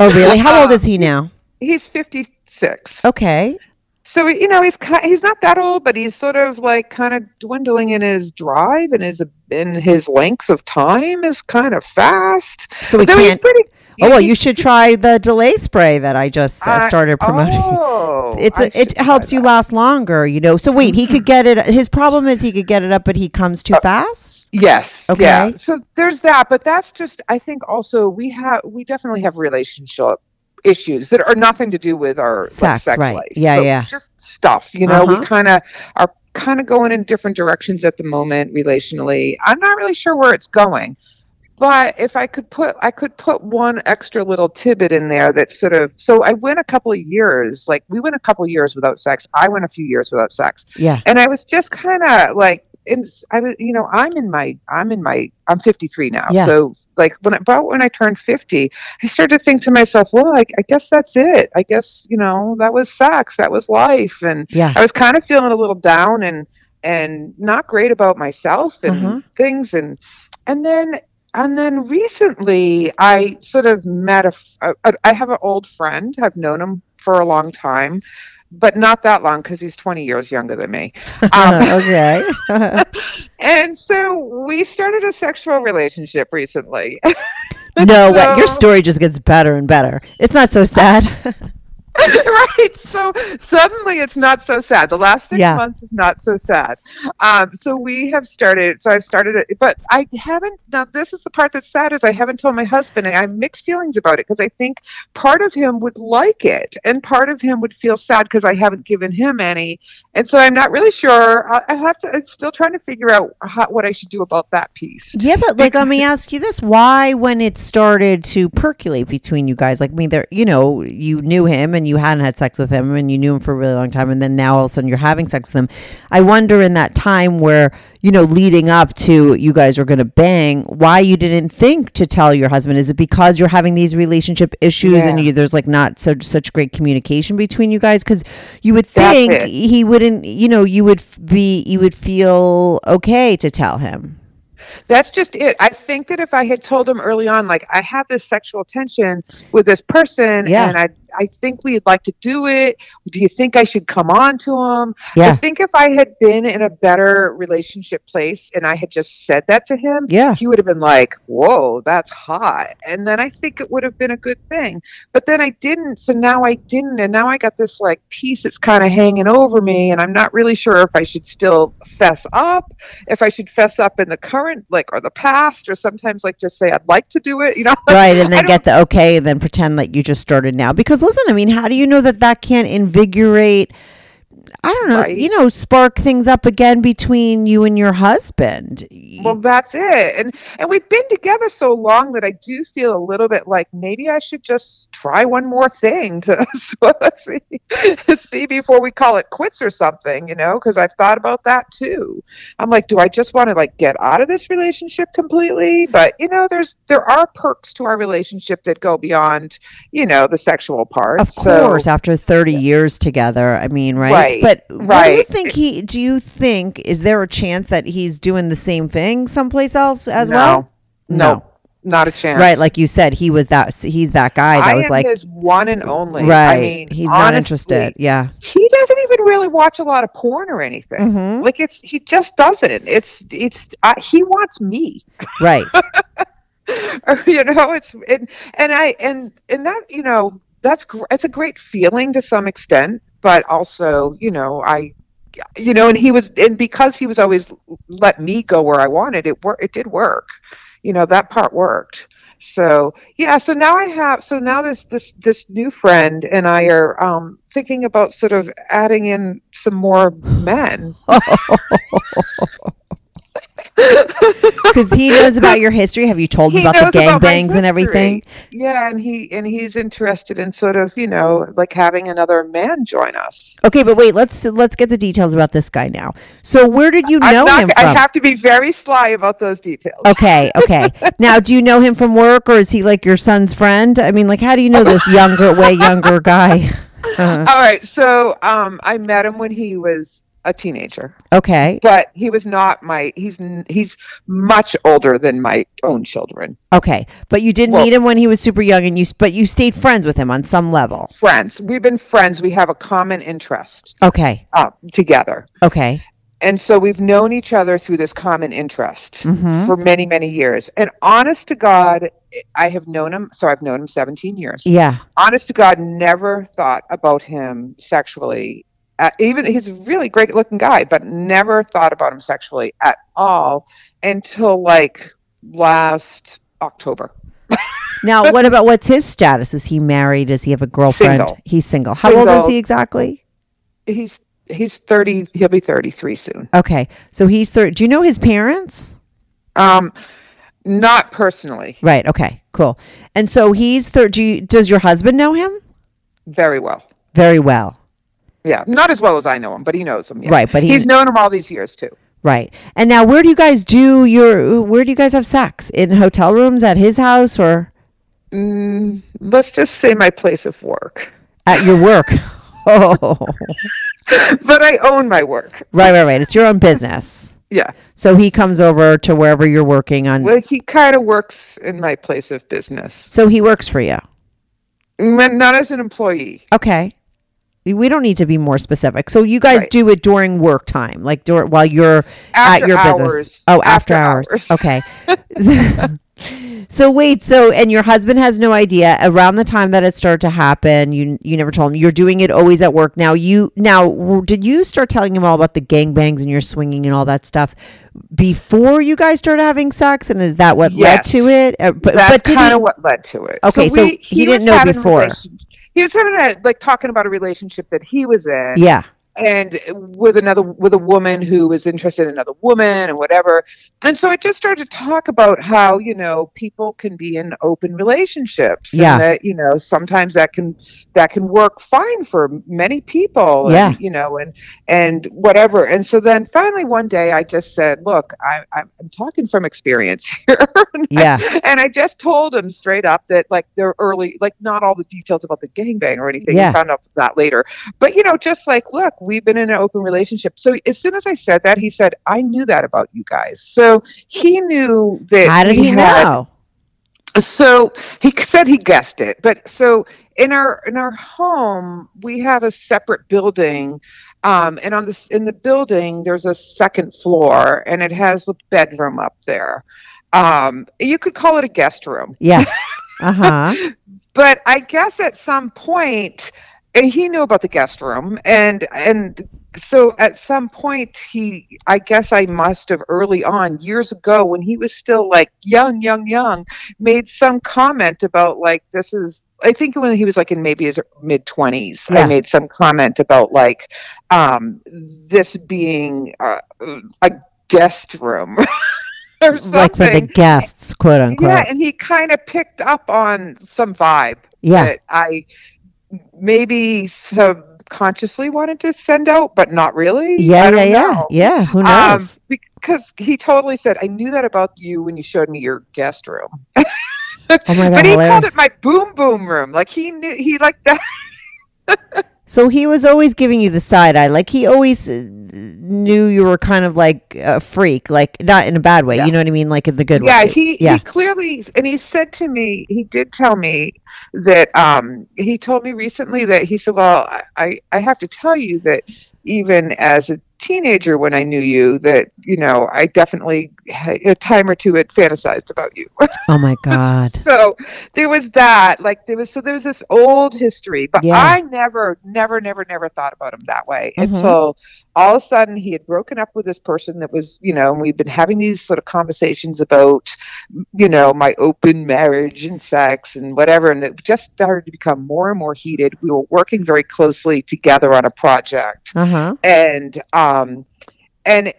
oh really? How old is he now? he's 56. Okay, So you know he's ki- he's not that old, but he's sort of like kind of dwindling in his drive and his in his length of time is kind of fast. so we can't. pretty. Oh well, you should try the delay spray that I just uh, started promoting. Oh, it's a, it helps you last longer, you know. So wait, he could get it. His problem is he could get it up, but he comes Uh, too fast. Yes. Okay. Yeah. So there's that, but that's just I think also we have we definitely have relationship issues that are nothing to do with our like, Sex, sex right. life. Yeah, yeah. Just stuff. You know, Uh-huh. we kind of are kind of going in different directions at the moment relationally. I'm not really sure where it's going. But if I could put, I could put one extra little tidbit in there that sort of. So I went a couple of years, like we went a couple of years without sex. I went a few years without sex Yeah. and I was just kind of like, in, I was, you know, I'm in my, I'm in my, I'm 53 now. Yeah. So like when about when I turned 50, I started to think to myself, well, I, I guess that's it. I guess you know that was sex, that was life, and Yeah. I was kind of feeling a little down and and not great about myself and Uh-huh. things, and and then. And then recently, I sort of met a. a- I have an old friend. I've known him for a long time, but not that long because he's 20 years younger than me. Um, okay. and so we started a sexual relationship recently. no, what your story just gets better and better. It's not so sad. right. So suddenly it's not so sad. The last six Yeah. months is not so sad. Um, so we have started. So I've started it, but I haven't. Now this is the part that's sad is I haven't told my husband, and I have mixed feelings about it because I think part of him would like it, and part of him would feel sad because I haven't given him any, and so I'm not really sure. I, I have to. I'm still trying to figure out how, what I should do about that piece. Yeah, but like, let me ask you this: Why, when it started to percolate between you guys, like, I mean, there, you know, you knew him and you hadn't had sex with him, and you knew him for a really long time, and then now all of a sudden you're having sex with him. I wonder in that time where you know, leading up to you guys are going to bang, why you didn't think to tell your husband? Is it because you're having these relationship issues and you, there's like not such such great communication between you guys? Because you would think he wouldn't, you know, you would be, you would feel okay to tell him. That's just it. I think that if I had told him early on, like I have this sexual tension with this person, Yeah. and I I think we'd like to do it. Do you think I should come on to him? Yeah. I think if I had been in a better relationship place and I had just said that to him, Yeah. he would have been like, "Whoa, that's hot," and then I think it would have been a good thing. But then I didn't, so now I didn't, and now I got this like piece that's kind of hanging over me, and I'm not really sure if I should still fess up, if I should fess up in the current, like, or the past, or sometimes like just say I'd like to do it, you know? right and then get the okay and then pretend like you just started now because listen i mean how do you know that that can't invigorate i don't know Right. you know spark things up again between you and your husband Well, that's it. And and we've been together so long that I do feel a little bit like maybe I should just try one more thing to see, see before we call it quits or something, you know, because I've thought about that too. I'm like, do I just want to like get out of this relationship completely? But you know, there's there are perks to our relationship that go beyond, you know, the sexual part. of So- course after 30 years together i mean right, Right, but what do you think he do you think is there a chance that he's doing the same thing someplace else as no, well no, not a chance. right like you said he was that he's that guy that I was am like his one and only. right I mean, he's not interested yeah he doesn't even really watch a lot of porn or anything. Mhm. Like it's he just doesn't. It's it's uh, he wants me. right you know, it's and and I and and that you know that's gr- it's a great feeling to some extent, but also you know I. You know, and he was, and because he was always let me go where I wanted, it work. It did work. You know, that part worked. So yeah, so now I have, so now this this this new friend and I are um, thinking about sort of adding in some more men. Because he knows about your history. Have you told him about the gangbangs and everything? Yeah, and he and he's interested in sort of you know like having another man join us. Okay, but wait, let's let's get the details about this guy now. So where did you know not, him I have to be very sly about those details. okay, okay. now, do you know him from work, or is he like your son's friend? I mean, like, how do you know this younger, way younger guy? Uh, All right, so um, I met him when he was a teenager, okay, but he was not my. He's he's much older than my own children. okay. But you didn't Well- meet him when he was super young, and you, but you stayed friends with him on some level. Friends, we've been friends. We have a common interest Okay, uh, together. okay. and so we've known each other through this common interest Mhm. for many many years and honest to god i have known him so i've known him 17 years Yeah. honest to god never thought about him sexually uh, even he's a really great looking guy but never thought about him sexually at all until like last october Now, what about what's his status? Is he married? Does he have a girlfriend? Single. He's single. How old is he exactly? he's he's 30 he'll be 33 soon Okay, so he's thir- Do you know his parents? um not personally Right. Okay. Cool. And so he's thir- do you, does your husband know him? very well Very well. Yeah, not as well as I know him, but he knows him. Yeah. Right, but he- he's known him all these years too. Right. And now where do you guys do your where do you guys have sex? In hotel rooms at his house or Mm, let's just say my place of work. at your work? Oh. but I own my work. Right, right, right. It's your own business. Yeah. So he comes over to wherever you're working on Well, he kind of works in my place of business, So he works for you. Not as an employee. Okay. We don't need to be more specific. So you guys Right. do it during work time, like dur- while you're After at your hours. business. Oh, after, After hours. hours. Okay. So wait, so and your husband has no idea around the time that it started to happen. You you never told him. You're doing it always at work. Now you now did you start telling him all about the gangbangs and your swinging and all that stuff before you guys started having sex? And is that what led to it? Uh, but That's but did kind he? of what led to it. Okay, so we- he was didn't know before. He was having a, like talking about a relationship that he was in, yeah. And with another with a woman who was interested in another woman and whatever. And so I just started to talk about how you know people can be in open relationships. and Yeah. that you know sometimes that can that can work fine for many people. Yeah. And, you know, and and whatever. And so then finally one day I just said, look, I, I'm I'm talking from experience here. And I- Yeah. and I just told him straight up that like they're early, like not all the details about the gangbang or anything. Yeah. We found out that later. But you know, just like, look, we've been in an open relationship. So as soon as I said that, he said, I knew that about you guys. So he knew that. How did he had- know? so he said he guessed it but so in our in our home we have a separate building um, and on this in the building there's a second floor and it has a bedroom up there um, you could call it a guest room Yeah. Uh huh. but I guess at some point and he knew about the guest room and and so at some point he I guess I must have early on years ago when he was still like young young young made some comment about like this is I think when he was like in maybe his mid 20s Yeah. I made some comment about like um this being uh, a guest room or something Like for the guests, quote unquote. yeah, and he kind of picked up on some vibe Yeah. that I maybe subconsciously wanted to send out, but not really. Yeah, yeah, yeah, yeah. Who Um, knows? because he totally said, "I knew that about you when you showed me your guest room." oh my god, but he called it my boom boom room. Like he knew he liked that. So he was always giving you the side eye. Like he always uh, knew you were kind of like a freak, like not in a bad way. Yeah. You know what I mean? Like in the good yeah, way. he yeah. he clearly and he said to me, he did tell me that um he told me recently that he said, well, I I, I have to tell you that even as a teenager when I knew you that you know I definitely had a time or two had fantasized about you. oh my god. so there was that like there was so there was this old history but Yeah. i never never never never thought about him that way Mhm. until all of a sudden he had broken up with this person that was you know and we've been having these sort of conversations about you know my open marriage and sex and whatever and it just started to become more and more heated. We were working very closely together on a project. Uh huh. and um and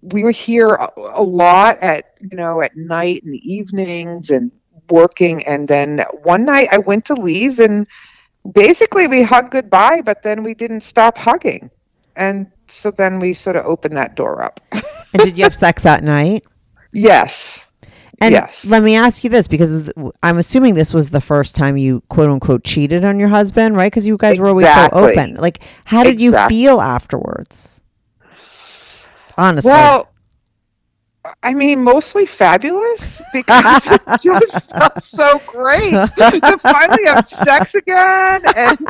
we were here a, a lot at you know at night and the evenings and working. And then one night i went to leave and basically we hugged goodbye but then we didn't stop hugging. And so then we sort of opened that door up And did you have sex that night? yes And yes let me ask you this, because I'm assuming this was the first time you quote unquote cheated on your husband, right? Because you guys were always so open. Like, how did you feel afterwards? Honestly. well I mean, mostly fabulous because it just felt so great to finally have sex again. And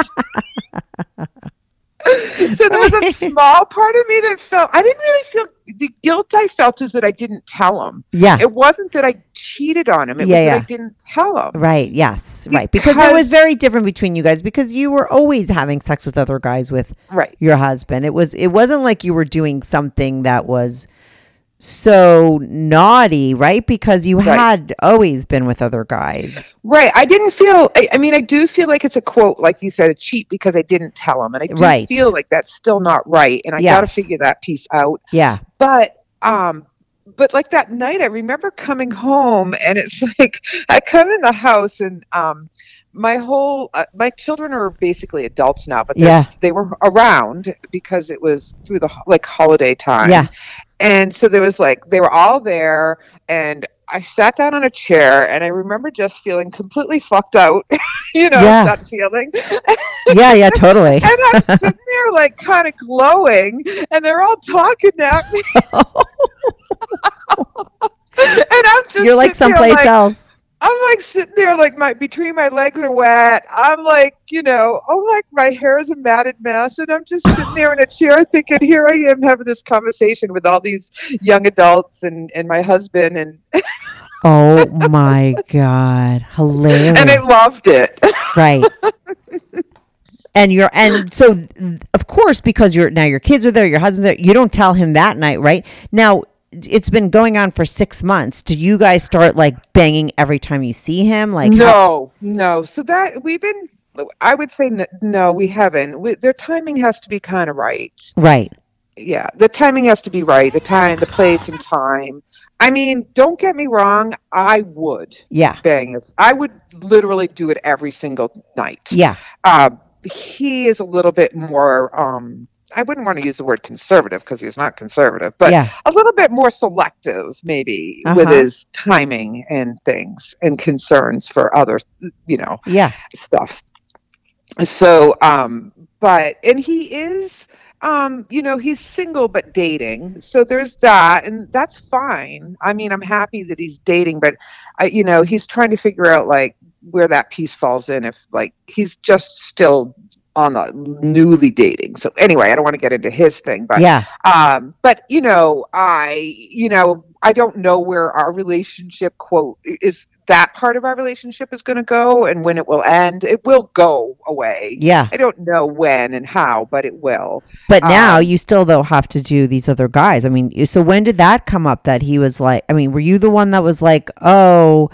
so there was a small part of me that felt I didn't really feel the guilt I felt is that I didn't tell him. yeah. It wasn't that I cheated on him. It Yeah, was yeah. that I didn't tell him. Right. Yes. Right. Because it was very different between you guys because you were always having sex with other guys with Right. your husband. It was. It wasn't like you were doing something that was so naughty, right? Because you Right. had always been with other guys. Right. I didn't feel. I, I mean, I do feel like it's a quote, like you said, a cheat because I didn't tell him, and I do Right. feel like that's still not right, and I got to figure that piece out. Yeah. but um but like that night i remember coming home and it's like i come in the house and um my whole uh, my children are basically adults now but Yeah. they were around because it was through the like holiday time Yeah. And so there was like they were all there and i sat down on a chair and i remember just feeling completely fucked out you know Yeah. that feeling Yeah. Yeah. Totally. and i'm sitting there like kind of glowing and they're all talking at me and I'm just You're like someplace like- else. I'm like sitting there like my between my legs are wet. I'm like, you know, oh like my hair is a matted mess and I'm just sitting there in a chair thinking, here I am having this conversation with all these young adults and, and my husband and Oh my god, hilarious! and I loved it. right. And you're and so of course because you're now your kids are there, your husband's there. You don't tell him that night, right? Now it's been going on for six months. Do you guys start like banging every time you see him? Like how- no, no. So that we've been. I would say n- no, we haven't. We, their timing has to be kind of right. right? Yeah, the timing has to be right. The time, the place, and time. I mean, don't get me wrong. I would Yeah, bang. I would literally do it every single night. yeah, Uh, he is a little bit more. Um, I wouldn't want to use the word conservative because he's not conservative, but yeah, a little bit more selective, maybe with Uh-huh. his timing and things and concerns for other, you know, yeah. stuff. So, um, but and he is, um, you know, he's single but dating. So there's that, and that's fine. I mean, I'm happy that he's dating, but I, you know, he's trying to figure out like where that piece falls in. If like he's just still on the newly dating. So anyway, I don't want to get into his thing, but yeah. um but you know i you know i don't know where our relationship quote is that part of our relationship is going to go and when it will end it will go away Yeah. i don't know when and how but it will But now Um, you still though have to do these other guys. I mean, so when did that come up that he was like I mean, were you the one that was like, "Oh,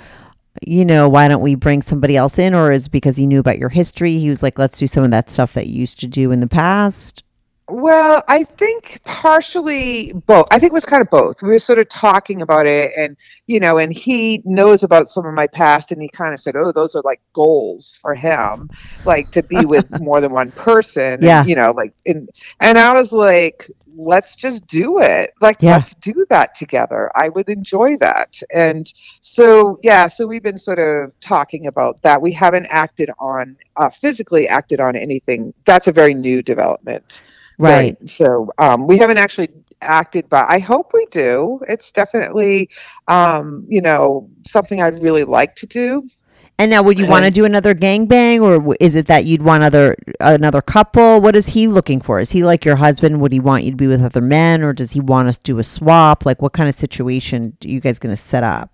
you know, why don't we bring somebody else in?" Or is it because he knew about your history? He was like, "Let's do some of that stuff that you used to do in the past." well i think partially both i think it was kind of both we were sort of talking about it and you know and he knows about some of my past and he kind of said oh those are like goals for him like to be with more than one person and, Yeah. you know like and and i was like let's just do it like Yeah. let's do that together i would enjoy that and so yeah so we've been sort of talking about that we haven't acted on uh, physically acted on anything that's a very new development Right. so um, we haven't actually acted, but I hope we do. It's definitely, um, you know, something I'd really like to do. And now would you want to do another gangbang or is it that you'd want other another couple? What is he looking for? Is he like your husband? Would he want you to be with other men or does he want us to do a swap? Like what kind of situation are you guys going to set up?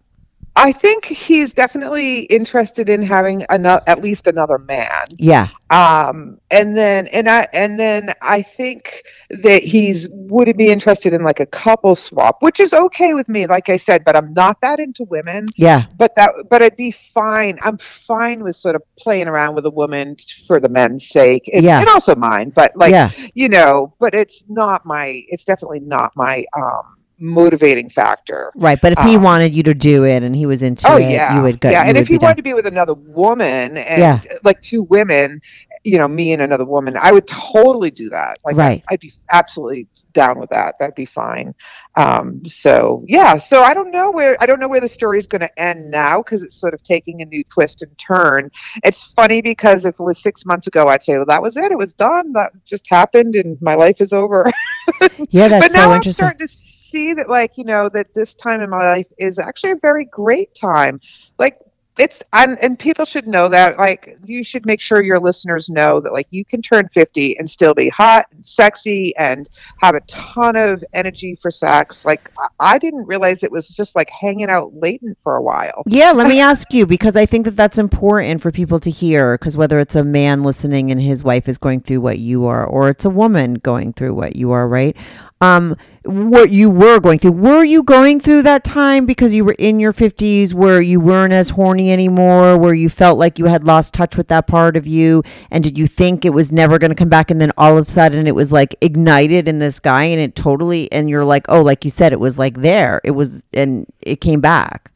I think he's definitely interested in having another, at least another man. Yeah. Um, and then, and I, and then I think that he's would be interested in like a couple swap, which is okay with me, like I said. But I'm not that into women. Yeah. but that but I'd be fine. I'm fine with sort of playing around with a woman for the men's sake, and, Yeah. and also mine. But like yeah. you know, but it's not my. It's definitely not my um motivating factor. Right, but if he Um, wanted you to do it and he was into oh it, yeah, you would go. yeah. And if he wanted to be with another woman and Yeah. like two women, you know, me and another woman, I would totally do that. Like Right. I'd be absolutely down with that. That'd be fine. Um, so yeah, so I don't know where I don't know where the story is going to end now because it's sort of taking a new twist and turn. It's funny because if it was six months ago, I'd say, well, that was it. It was done. That just happened, and my life is over. yeah, that's but now so I'm interesting. starting to see that, like you know, that this time in my life is actually a very great time. Like it's and, people should know that like you should make sure your listeners know that like you can turn 50 and still be hot and sexy and have a ton of energy for sex like I didn't realize it was just like hanging out latent for a while Yeah, let me ask you because I think that that's important for people to hear. Because whether it's a man listening and his wife is going through what you are, or it's a woman going through what you are, right? Um, what you were going through, were you going through that time because you were in your fifties, where you weren't as horny anymore, where you felt like you had lost touch with that part of you, and did you think it was never going to come back, and then all of a sudden it was like ignited in this guy, and it totally, and you're like, oh, like you said, it was like there, it was, and it came back.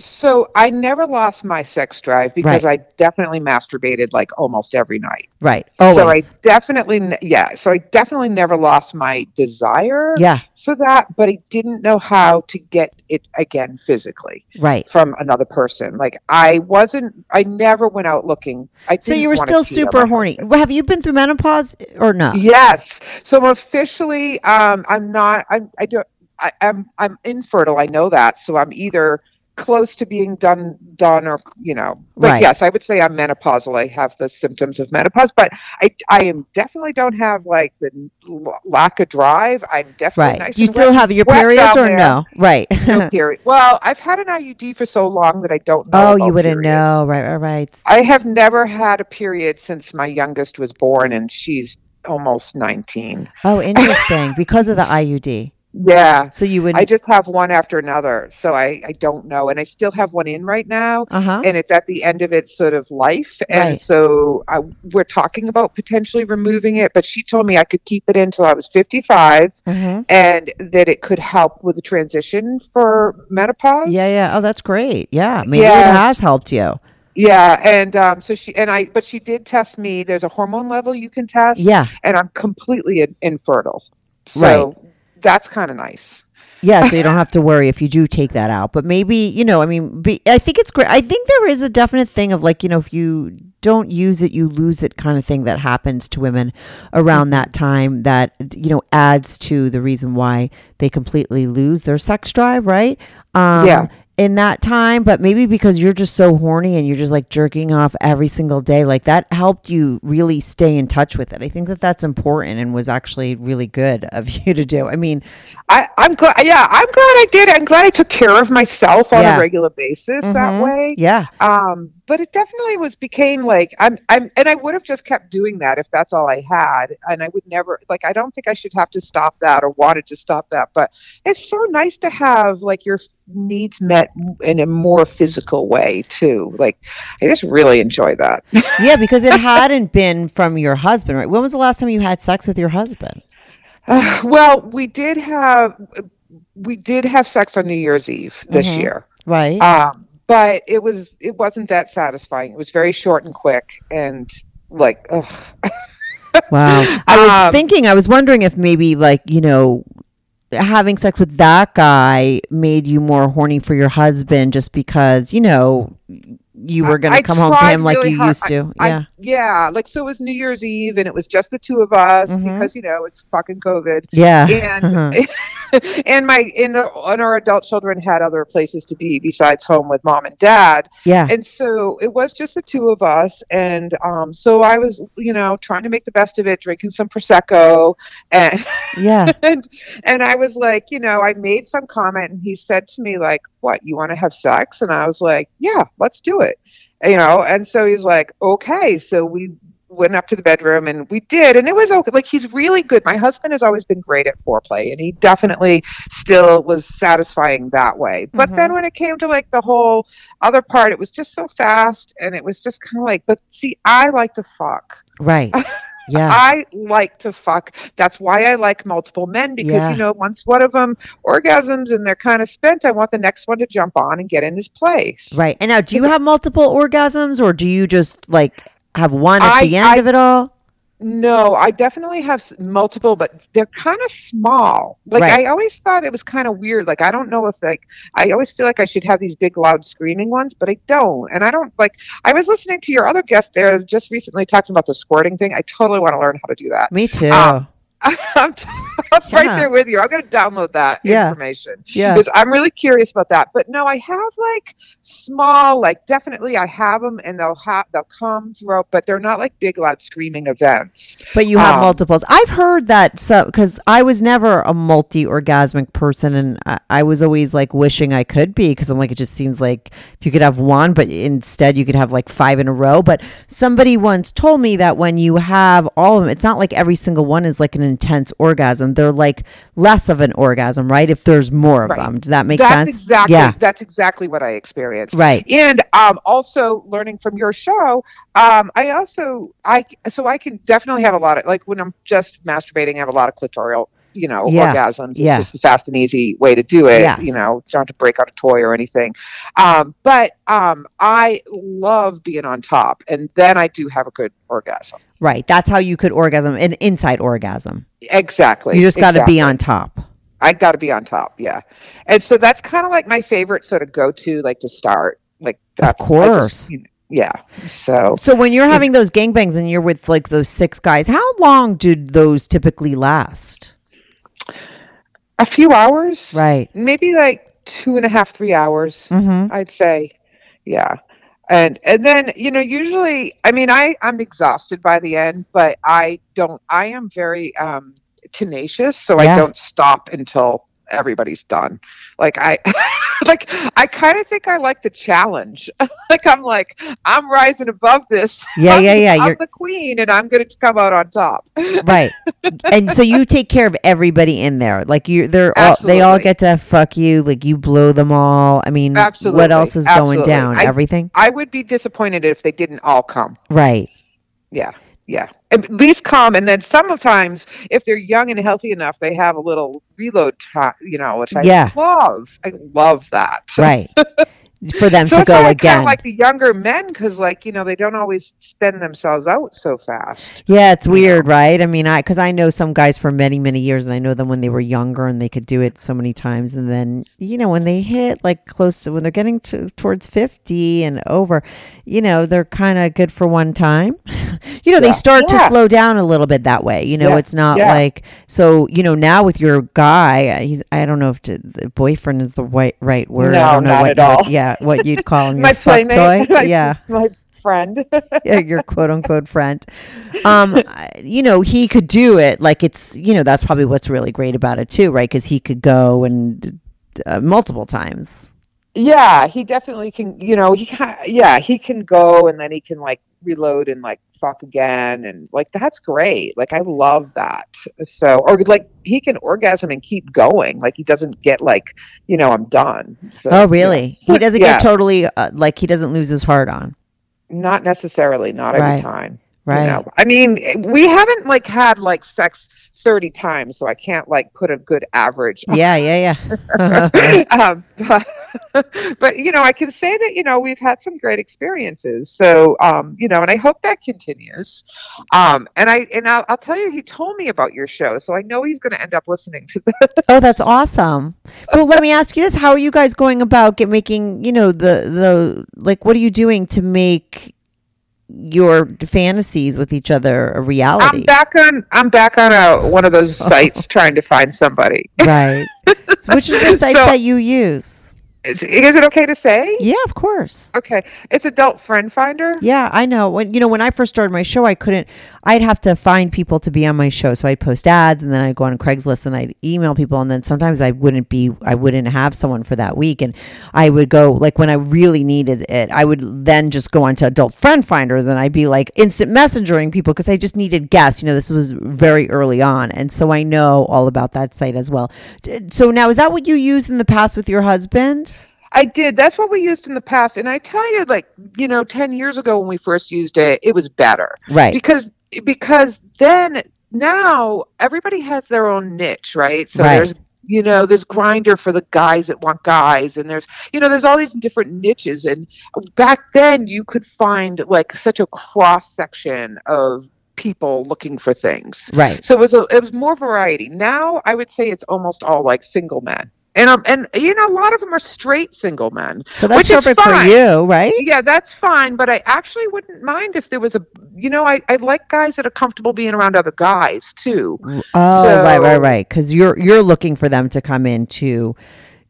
So i never lost my sex drive because Right. i definitely masturbated like almost every night Right. Oh so i definitely yeah so i definitely never lost my desire yeah. for that but i didn't know how to get it again physically Right. from another person. Like I wasn't, I never went out looking. I So you were still super horny. husband. Have you been through menopause or no? Yes. So officially, um, I'm not. I'm. I don't. I, I'm. I'm infertile. I know that. So I'm either close to being done done or you know but Right. yes i would say i'm menopausal i have the symptoms of menopause but i i am definitely don't have like the lack of drive i'm definitely Right. nice you still wet- have your periods or there. no? Right. no period well i've had an iud for so long that i don't know oh, you wouldn't periods. know. Right, right, right. i have never had a period since my youngest was born and she's almost 19 Oh, interesting. because of the IUD. Yeah So you would I just have one after another, so I, I don't know. And I still have one in right now, Uh-huh. and it's at the end of its sort of life. And Right. so I, we're talking about potentially removing it, but she told me I could keep it until I was 55 Mhm. and that it could help with the transition for menopause. Yeah, yeah. Oh, that's great. Yeah. Maybe it has helped you. Yeah. And um, so she, and I, but she did test me. There's a hormone level you can test, Yeah. and I'm completely in, infertile. So Right. That's kind of nice. Yeah, so you don't have to worry if you do take that out. But maybe, you know, I mean, be, I think it's great. I think there is a definite thing of like, you know, if you don't use it, you lose it kind of thing that happens to women around Mm-hmm. that time that, you know, adds to the reason why they completely lose their sex drive, right? Um, Yeah. In that time, but maybe because you're just so horny and you're just like jerking off every single day, like that helped you really stay in touch with it. I think that that's important and was actually really good of you to do. I mean, I, I'm glad. Yeah, I'm glad I did. I'm glad I took care of myself on Yeah. a regular basis that mhm. way. Yeah. Um, but it definitely was became like I'm. I'm, and I would have just kept doing that if that's all I had. And I would never like. I don't think I should have to stop that or wanted to stop that. But it's so nice to have like your needs met in a more physical way too. Like I just really enjoy that. Yeah, because it hadn't been from your husband, right? When was the last time you had sex with your husband? Uh, well, we did have we did have sex on New Year's Eve this Mhm. year. Right. um, but it was it wasn't that satisfying. It was very short and quick, and like, ugh. wow. I was um, thinking, I was wondering if maybe like, you know, having sex with that guy made you more horny for your husband just because, you know, you were going to come home to him like really you hard. used to. I- yeah. Yeah, like so it was New Year's Eve, and it was just the two of us Mhm. because you know it's fucking COVID, yeah. and and my and, and our adult children had other places to be besides home with mom and dad, yeah. and so it was just the two of us and um so i was you know trying to make the best of it drinking some prosecco and Yeah. and and i was like you know i made some comment and he said to me like what you want to have sex and i was like yeah let's do it you know and so he's like okay so we went up to the bedroom and we did and it was okay like he's really good my husband has always been great at foreplay and he definitely still was satisfying that way but Mhm. then when it came to like the whole other part it was just so fast and it was just kind of like but see i like to fuck Right. Yeah. I like to fuck. That's why I like multiple men because Yeah. you know once one of them orgasms and they're kind of spent, I want the next one to jump on and get in his place. Right. And now, do you have multiple orgasms or do you just like have one at I- the end I- of it all? No, I definitely have multiple, but they're kind of small. Like Right. I always thought it was kind of weird. Like I don't know if like I always feel like I should have these big loud screaming ones, but I don't. And I don't like. I was listening to your other guest there just recently talking about the squirting thing. I totally want to learn how to do that. Me too. Um, I'm, I'm right there with you. I'm going to download that Yeah. information yeah. because I'm really curious about that. But no, I have like small, like definitely I have them and they'll have they'll come throughout, but they're not like big loud screaming events. But you have Um, multiples. I've heard that so because I was never a multi orgasmic person, and I, I was always like wishing I could be because I'm like it just seems like if you could have one, but instead you could have like five in a row. But somebody once told me that when you have all of them, it's not like every single one is like an intense orgasm. They're like less of an orgasm, right? If there's more of Right. them, does that make that's sense? exactly Yeah. that's exactly what I experienced. Right. And um, also learning from your show, um, I also I so I can definitely have a lot of like when I'm just masturbating, I have a lot of clitoral, you know, Yeah. orgasms. It's Yeah. just a fast and easy way to do it. Yes. You know, don't have to break out a toy or anything. Um, but um, I love being on top, and then I do have a good orgasm. Right. That's how you could orgasm, an inside orgasm. Exactly. You just got to exactly. be on top. I got to be on top, yeah. And so that's kind of like my favorite sort of go to, like to start, like just- course. you know, yeah. So So when you're having those gangbangs and you're with like those six guys, how long do those typically last? A few hours, Right. maybe like two and a half, three hours. Mm-hmm. I'd say, yeah. And and then you know usually I mean I I'm exhausted by the end, but I don't I am very um, tenacious, so Yeah. I don't stop until everybody's done. Like I like I kind of think I like the challenge. like I'm like I'm rising above this. Yeah, I'm, yeah, yeah, I'm you're- the queen, and I'm going to come out on top. Right. and so you take care of everybody in there. Like you they're all they all get to fuck you, like you blow them all. I mean, Absolutely. what else is going down? I- Everything? I would be disappointed if they didn't all come. Right. Yeah, yeah. At least come, and then sometimes, if they're young and healthy enough, they have a little reload time. You know, which I Yeah. love. I love that. Right. For them So to go I again. kinda like the younger men because, like, you know, they don't always spend themselves out so fast. Yeah, it's weird, right? I mean, I because I know some guys for many, many years, and I know them when they were younger, and they could do it so many times, and then you know when they hit like close to when they're getting to towards fifty and over, you know they're kind of good for one time. you know they Yeah. start to slow down a little bit that way. You know, Yeah. it's not Yeah. like so. You know now with your guy, uh, he's I don't know if to, the boyfriend is the right right word. I No, don't know not what at would- all. Yeah, what you'd call him your my fuck playmate, toy. my, yeah my friend. yeah, your quote unquote friend. Um, you know, he could do it. Like it's, you know, that's probably what's really great about it too, right? Because he could go and uh, multiple times. Yeah, he definitely can. You know, he can. Yeah, he can go and then he can like reload and like fuck again, and like that's great. Like I love that. So, or like he can orgasm and keep going. Like he doesn't get like, you know, I'm done. So, Oh, really? yeah. He doesn't Yeah, get totally uh, like he doesn't lose his heart on, Not necessarily. Not Right. every time. you right? know. I mean, we haven't like had like sex thirty times, so I can't like put a good average. Yeah, yeah, yeah. um, but, but you know, I can say that you know we've had some great experiences. So um, you know, and I hope that continues. Um, and I and I'll, I'll tell you, he told me about your show, so I know he's going to end up listening to this. oh, that's awesome. Well, let me ask you this: How are you guys going about get making? You know, the the like, what are you doing to make your fantasies with each other a reality? I'm back on. I'm back on a, one of those sites trying to find somebody. right. Which is the site So- that you use? Is, is it okay to say? Yeah, of course. Okay, it's Adult Friend Finder. Yeah, I know. When you know, when I first started my show, I couldn't. I'd have to find people to be on my show, so I'd post ads, and then I'd go on Craigslist and I'd email people, and then sometimes I wouldn't be, I wouldn't have someone for that week, and I would go like when I really needed it, I would then just go onto Adult Friend Finders, and I'd be like instant messengering people because I just needed guests. You know, this was very early on, and so I know all about that site as well. So now, is that what you used in the past with your husband? I did. That's what we used in the past. And I tell you, like, you know, 10 years ago when we first used it, it was better. Right. Because because then now everybody has their own niche, right? So Right. there's you know, there's Grindr for the guys that want guys and there's you know, there's all these different niches and back then you could find like such a cross section of people looking for things. Right. So it was a, it was more variety. Now I would say it's almost all like single men. And um, and you know a lot of them are straight single men. So that's which is perfect for fine. you, right? Yeah, that's fine, but I actually wouldn't mind if there was a you know, I, I like guys that are comfortable being around other guys too. Oh, right, right, right. Because you're you're looking for them to come into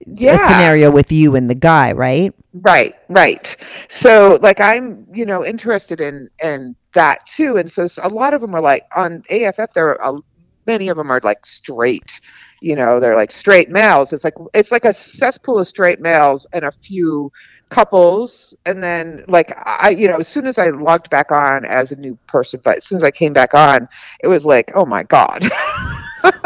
Yeah. a scenario with you and the guy, right? Right, right. So like I'm, you know, interested in in that too, and so a lot of them are like on AFF. There are many of them are like straight. You know, they're like straight males. It's like it's like a cesspool of straight males and a few couples, and then like I, you know, as soon as I logged back on as a new person, but as soon as I came back on, it was like, oh my god.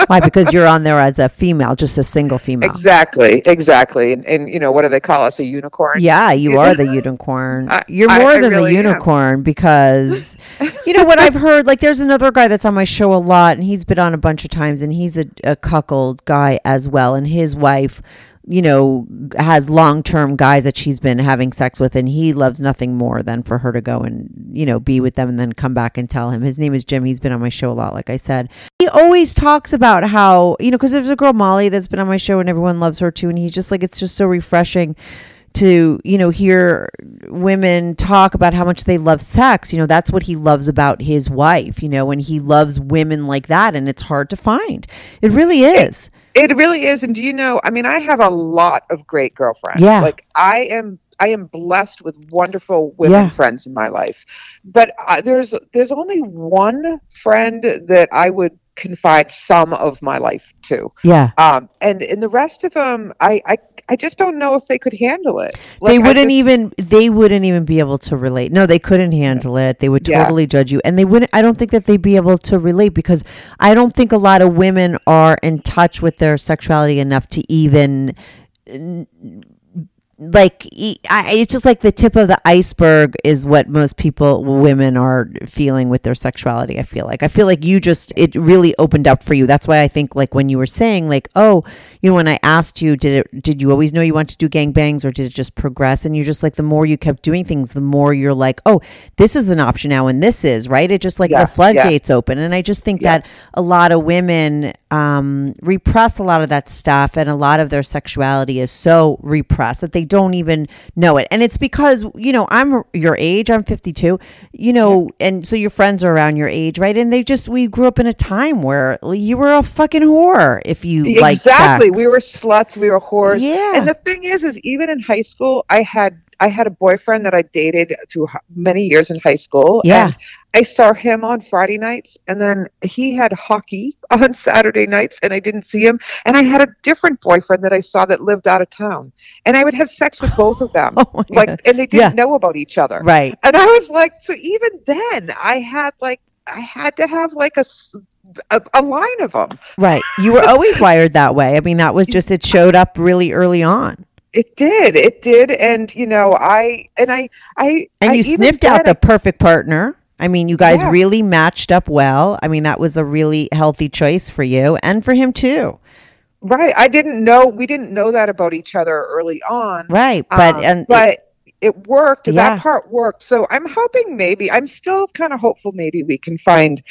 Why? Because you're on there as a female, just a single female. exactly, exactly, and, and you know, what do they call us? A unicorn? Yeah, you are the unicorn. I- You're I- more I than really the am. unicorn because you know what I've heard. Like, there's another guy that's on my show a lot, and he's been on a bunch of times, and he's a, a cuckold guy as well, and his wife. You know, has long term guys that she's been having sex with, and he loves nothing more than for her to go and, you know, be with them and then come back and tell him. His name is Jim. He's been on my show a lot, like I said. He always talks about how, you know, because there's a girl, Molly, that's been on my show and everyone loves her too. And he's just like, it's just so refreshing to you know hear women talk about how much they love sex you know that's what he loves about his wife you know and he loves women like that and it's hard to find it really is It really is. And do you know, I mean, I have a lot of great girlfriends. Yeah. Like I am I am blessed with wonderful women Yeah. friends in my life. But uh, there's there's only one friend that I would confide some of my life to. Yeah. Um and in the rest of them I I I just don't know if they could handle it. they Like, I wouldn't just- even they wouldn't even be able to relate. No, they couldn't handle it. They would Yeah. totally judge you. And they wouldn't I don't think that they'd be able to relate because I don't think a lot of women are in touch with their sexuality enough to even like I, it's just like the tip of the iceberg is what most people women are feeling with their sexuality i feel like. I feel like you just it really opened up for you. That's why i think like when you were saying like oh you know when i asked you did it did you always know you wanted to do gangbangs or did it just progress? And you're just like the more you kept doing things the more you're like oh this is an option now and this is right? It just like Yeah, the floodgates open. And i just think Yeah. that a lot of women um, repress a lot of that stuff, and a lot of their sexuality is so repressed that they don't even know it. And it's because you know I'm your age, I'm 52, you know, and so your friends are around your age, right? And they just we grew up in a time where you were a fucking whore if you like exactly we were sluts we were whores Yeah. and the thing is is even in high school i had i had a boyfriend that i dated through many years in high school Yeah. and i saw him on friday nights and then he had hockey on saturday nights and i didn't see him and i had a different boyfriend that i saw that lived out of town and i would have sex with both of them Oh like God. and they didn't know about each other right. and I was like, so even then, I had like, I had to have like a a line of them. Right. You were always wired that way. I mean, that was just, it showed up really early on. It did, it did, and you know, I and I, I And I you sniffed out the perfect partner. I mean, you guys Yeah. really matched up well. I mean, that was a really healthy choice for you and for him too. right. I didn't know we didn't know that about each other early on, Right. But, Um, and but it worked. Yeah. That part worked. So I'm hoping maybe I'm still kind of hopeful. Maybe we can find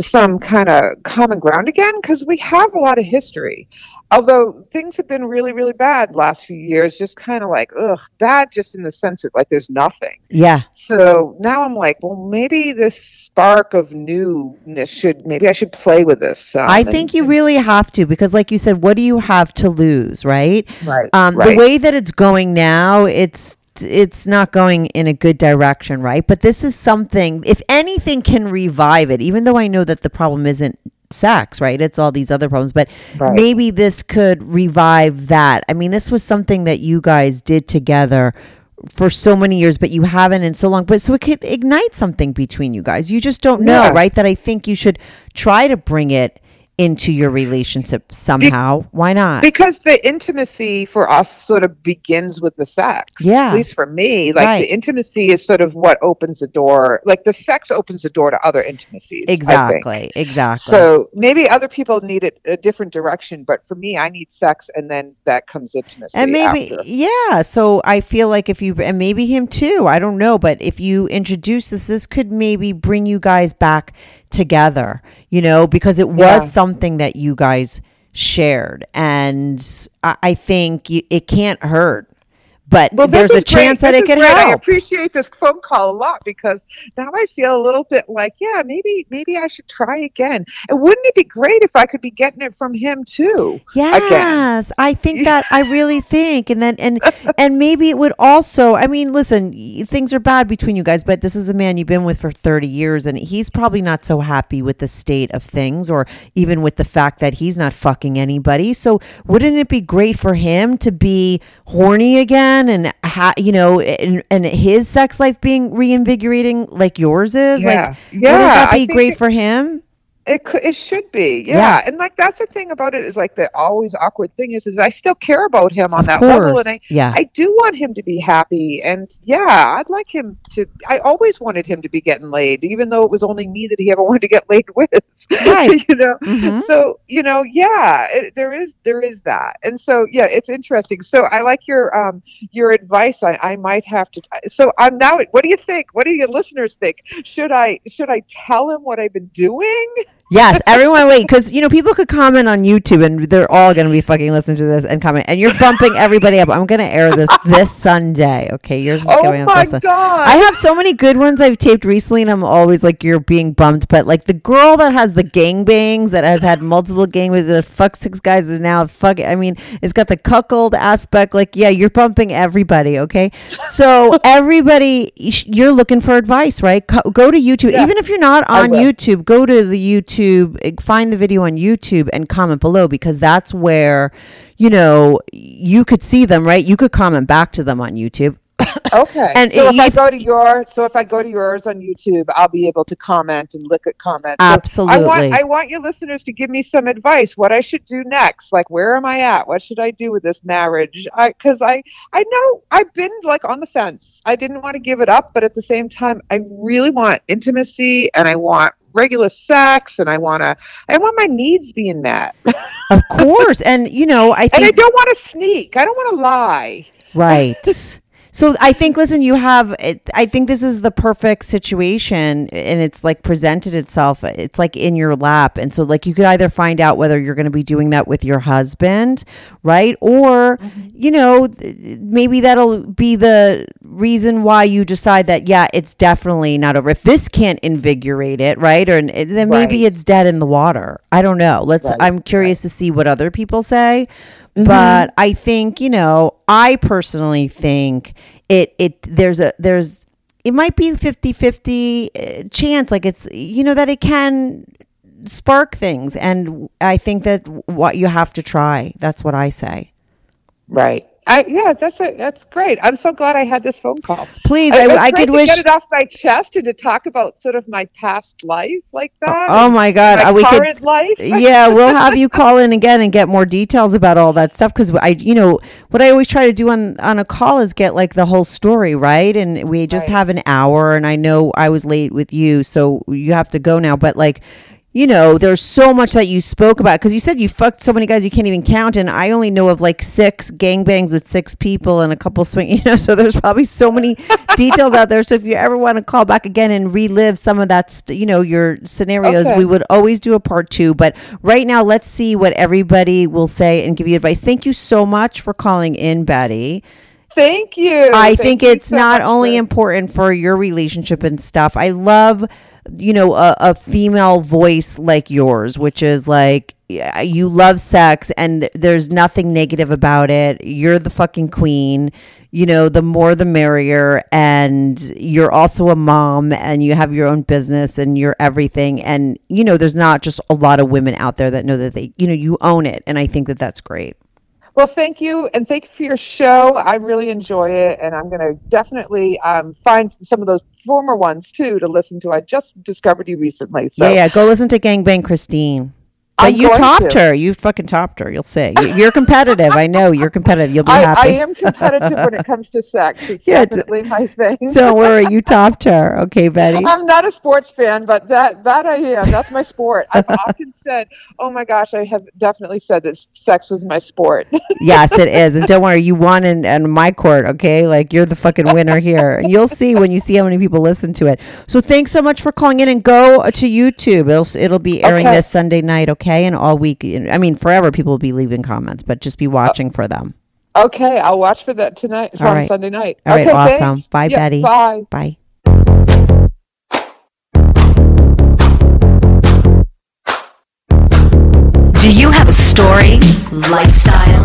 some kind of common ground again because we have a lot of history. Although things have been really, really bad last few years, just kind of like ugh, bad, just in the sense that like there's nothing. yeah. So now I'm like, well, maybe this spark of newness should maybe I should play with this. Um, I and- think you really have to because, like you said, what do you have to lose, right? right, Um, right. The way that it's going now, it's it's not going in a good direction, right? But this is something. If anything can revive it, even though I know that the problem isn't sex, right? It's all these other problems, but Right. maybe this could revive that. I mean, this was something that you guys did together for so many years, but you haven't in so long. But so it could ignite something between you guys. You just don't know, Yeah. right? That I think you should try to bring it into your relationship somehow. Why not? because the intimacy for us sort of begins with the sex. Yeah. At least for me, like Right. the intimacy is sort of what opens the door. Like the sex opens the door to other intimacies. Exactly. Exactly. So maybe other people need it a different direction, but for me, I need sex, and then that comes intimacy. and maybe after. yeah so i feel like if you and maybe him too i don't know but if you introduce this this could maybe bring you guys back together you know because it was Yeah. something that you guys shared and i, I think you, it can't hurt but Well, there's a is great. chance that This it could great. I appreciate this phone call a lot because now I feel a little bit like, yeah, maybe maybe I should try again. And wouldn't it be great if I could be getting it from him too? Yes, I think that I really think, and then and and maybe it would also. I mean, listen, things are bad between you guys, but this is a man you've been with for thirty years, and he's probably not so happy with the state of things, or even with the fact that he's not fucking anybody. So, wouldn't it be great for him to be horny again, and ha- you know, and, and his sex life being reinvigorating like yours is? Yeah. Like, Yeah, wouldn't that be great it- for him? It could, it should be, yeah. Yeah. And like that's the thing about it is like the always awkward thing is is I still care about him on Of that level, and I yeah. I do want him to be happy, and yeah, I'd like him to. I always wanted him to be getting laid, even though it was only me that he ever wanted to get laid with. Right. you know. Mhm. So you know, yeah, it, there is there is that, and so yeah, it's interesting. So I like your um your advice. I I might have to. So I'm now. What do you think? What do your listeners think? Should I should I tell him what I've been doing? Yes, everyone wait because you know people could comment on YouTube and they're all going to be fucking listening to this and comment and you're bumping everybody up. I'm going to air this this Sunday. Okay, yours is Oh going up my this Sun- God. I have so many good ones I've taped recently, and I'm always like you're being bumped. But like the girl that has the gangbangs that has had multiple gangbangs that fuck six guys is now fuck. I mean, it's got the cuckold aspect. Like yeah, you're bumping everybody. Okay, so everybody, you're looking for advice, right? Go to YouTube, Yeah. even if you're not on. YouTube. Go to the YouTube, eh, find the video on YouTube, and comment below because that's where you know you could see them, right? You could comment back to them on YouTube. Okay. And so if I go to your, so if I go to yours on YouTube, I'll be able to comment and look at comments. So I Absolutely. want, I want your listeners to give me some advice. What I should do next? Like, where am I at? What should I do with this marriage? I, because I, I know I've been like on the fence. I didn't want to give it up, but at the same time, I really want intimacy and I want regular sex and I want to, I want my needs being met. Of course. And, you know, I think and I don't want to sneak. I don't want to lie. right. So I think, listen, you have, I think this is the perfect situation and it's like presented itself. It's like in your lap. And so, like, you could either find out whether you're going to be doing that with your husband, right? Or, mm-hmm. you know, maybe that'll be the reason why you decide that, yeah, it's definitely not over. If this can't invigorate it, right? Or then maybe Right. it's dead in the water. I don't know. Let's, Right, I'm curious to see what other people say. Mm-hmm. But I think, you know, I personally think it it there's a there's it might be 50-50 uh, chance like it's you know that it can spark things and I think that what you have to try. That's what I say. Right. I, yeah, that's it. That's great. I'm so glad I had this phone call. Please, I, I, I could to wish get it off my chest and to talk about sort of my past life like that. Oh my god, my uh, we current could life. yeah, we'll have you call in again and get more details about all that stuff because I, you know, what I always try to do on on a call is get like the whole story, right? And we just Right. have an hour, and I know I was late with you, so you have to go now. But like, you know, there's so much that you spoke about because you said you fucked so many guys you can't even count, and I only know of like six gangbangs with six people and a couple swing. You know, so there's probably so many details out there. So if you ever want to call back again and relive some of that, st- you know, your scenarios, Okay. we would always do a part two. But right now, let's see what everybody will say and give you advice. Thank you so much for calling in, Betty. Thank you. I Thank think you it's so not only for- important for your relationship and stuff. I love, you know, a, a female voice like yours, which is like you love sex and there's nothing negative about it. You're the fucking queen. You know, the more the merrier. And you're also a mom and you have your own business and you're everything. And, you know, there's not just a lot of women out there that know that they, you know, you own it. And I think that that's great. Well, thank you, and thank you for your show. I really enjoy it, and I'm going to definitely um, find some of those former ones too to listen to. I just discovered you recently, so yeah, yeah. Go listen to Gangbang Christine. But I'm you topped to. her. You fucking topped her. You'll see. You- You're competitive. I know you're competitive. You'll be I, I am competitive when it comes to sex. It's Yeah, it's- definitely my thing. Don't worry. You topped her. Okay, Betty. I'm not a sports fan, but that that I am. That's my sport. I've often said, "Oh my gosh," I have definitely said that sex was my sport. yes, it is. And don't worry. You won in, in my court. Okay, like you're the fucking winner here. And you'll see when you see how many people listen to it. So thanks so much for calling in and go to YouTube. It'll it'll be airing Okay. this Sunday night. Okay, and all week. I mean, forever people will be leaving comments, but just be uh, watching for them. okay, I'll watch for that tonight All on right. Sunday night. All right, okay, awesome. thanks. Bye, Yeah, Betty. Bye. Bye. Do you have a story, lifestyle,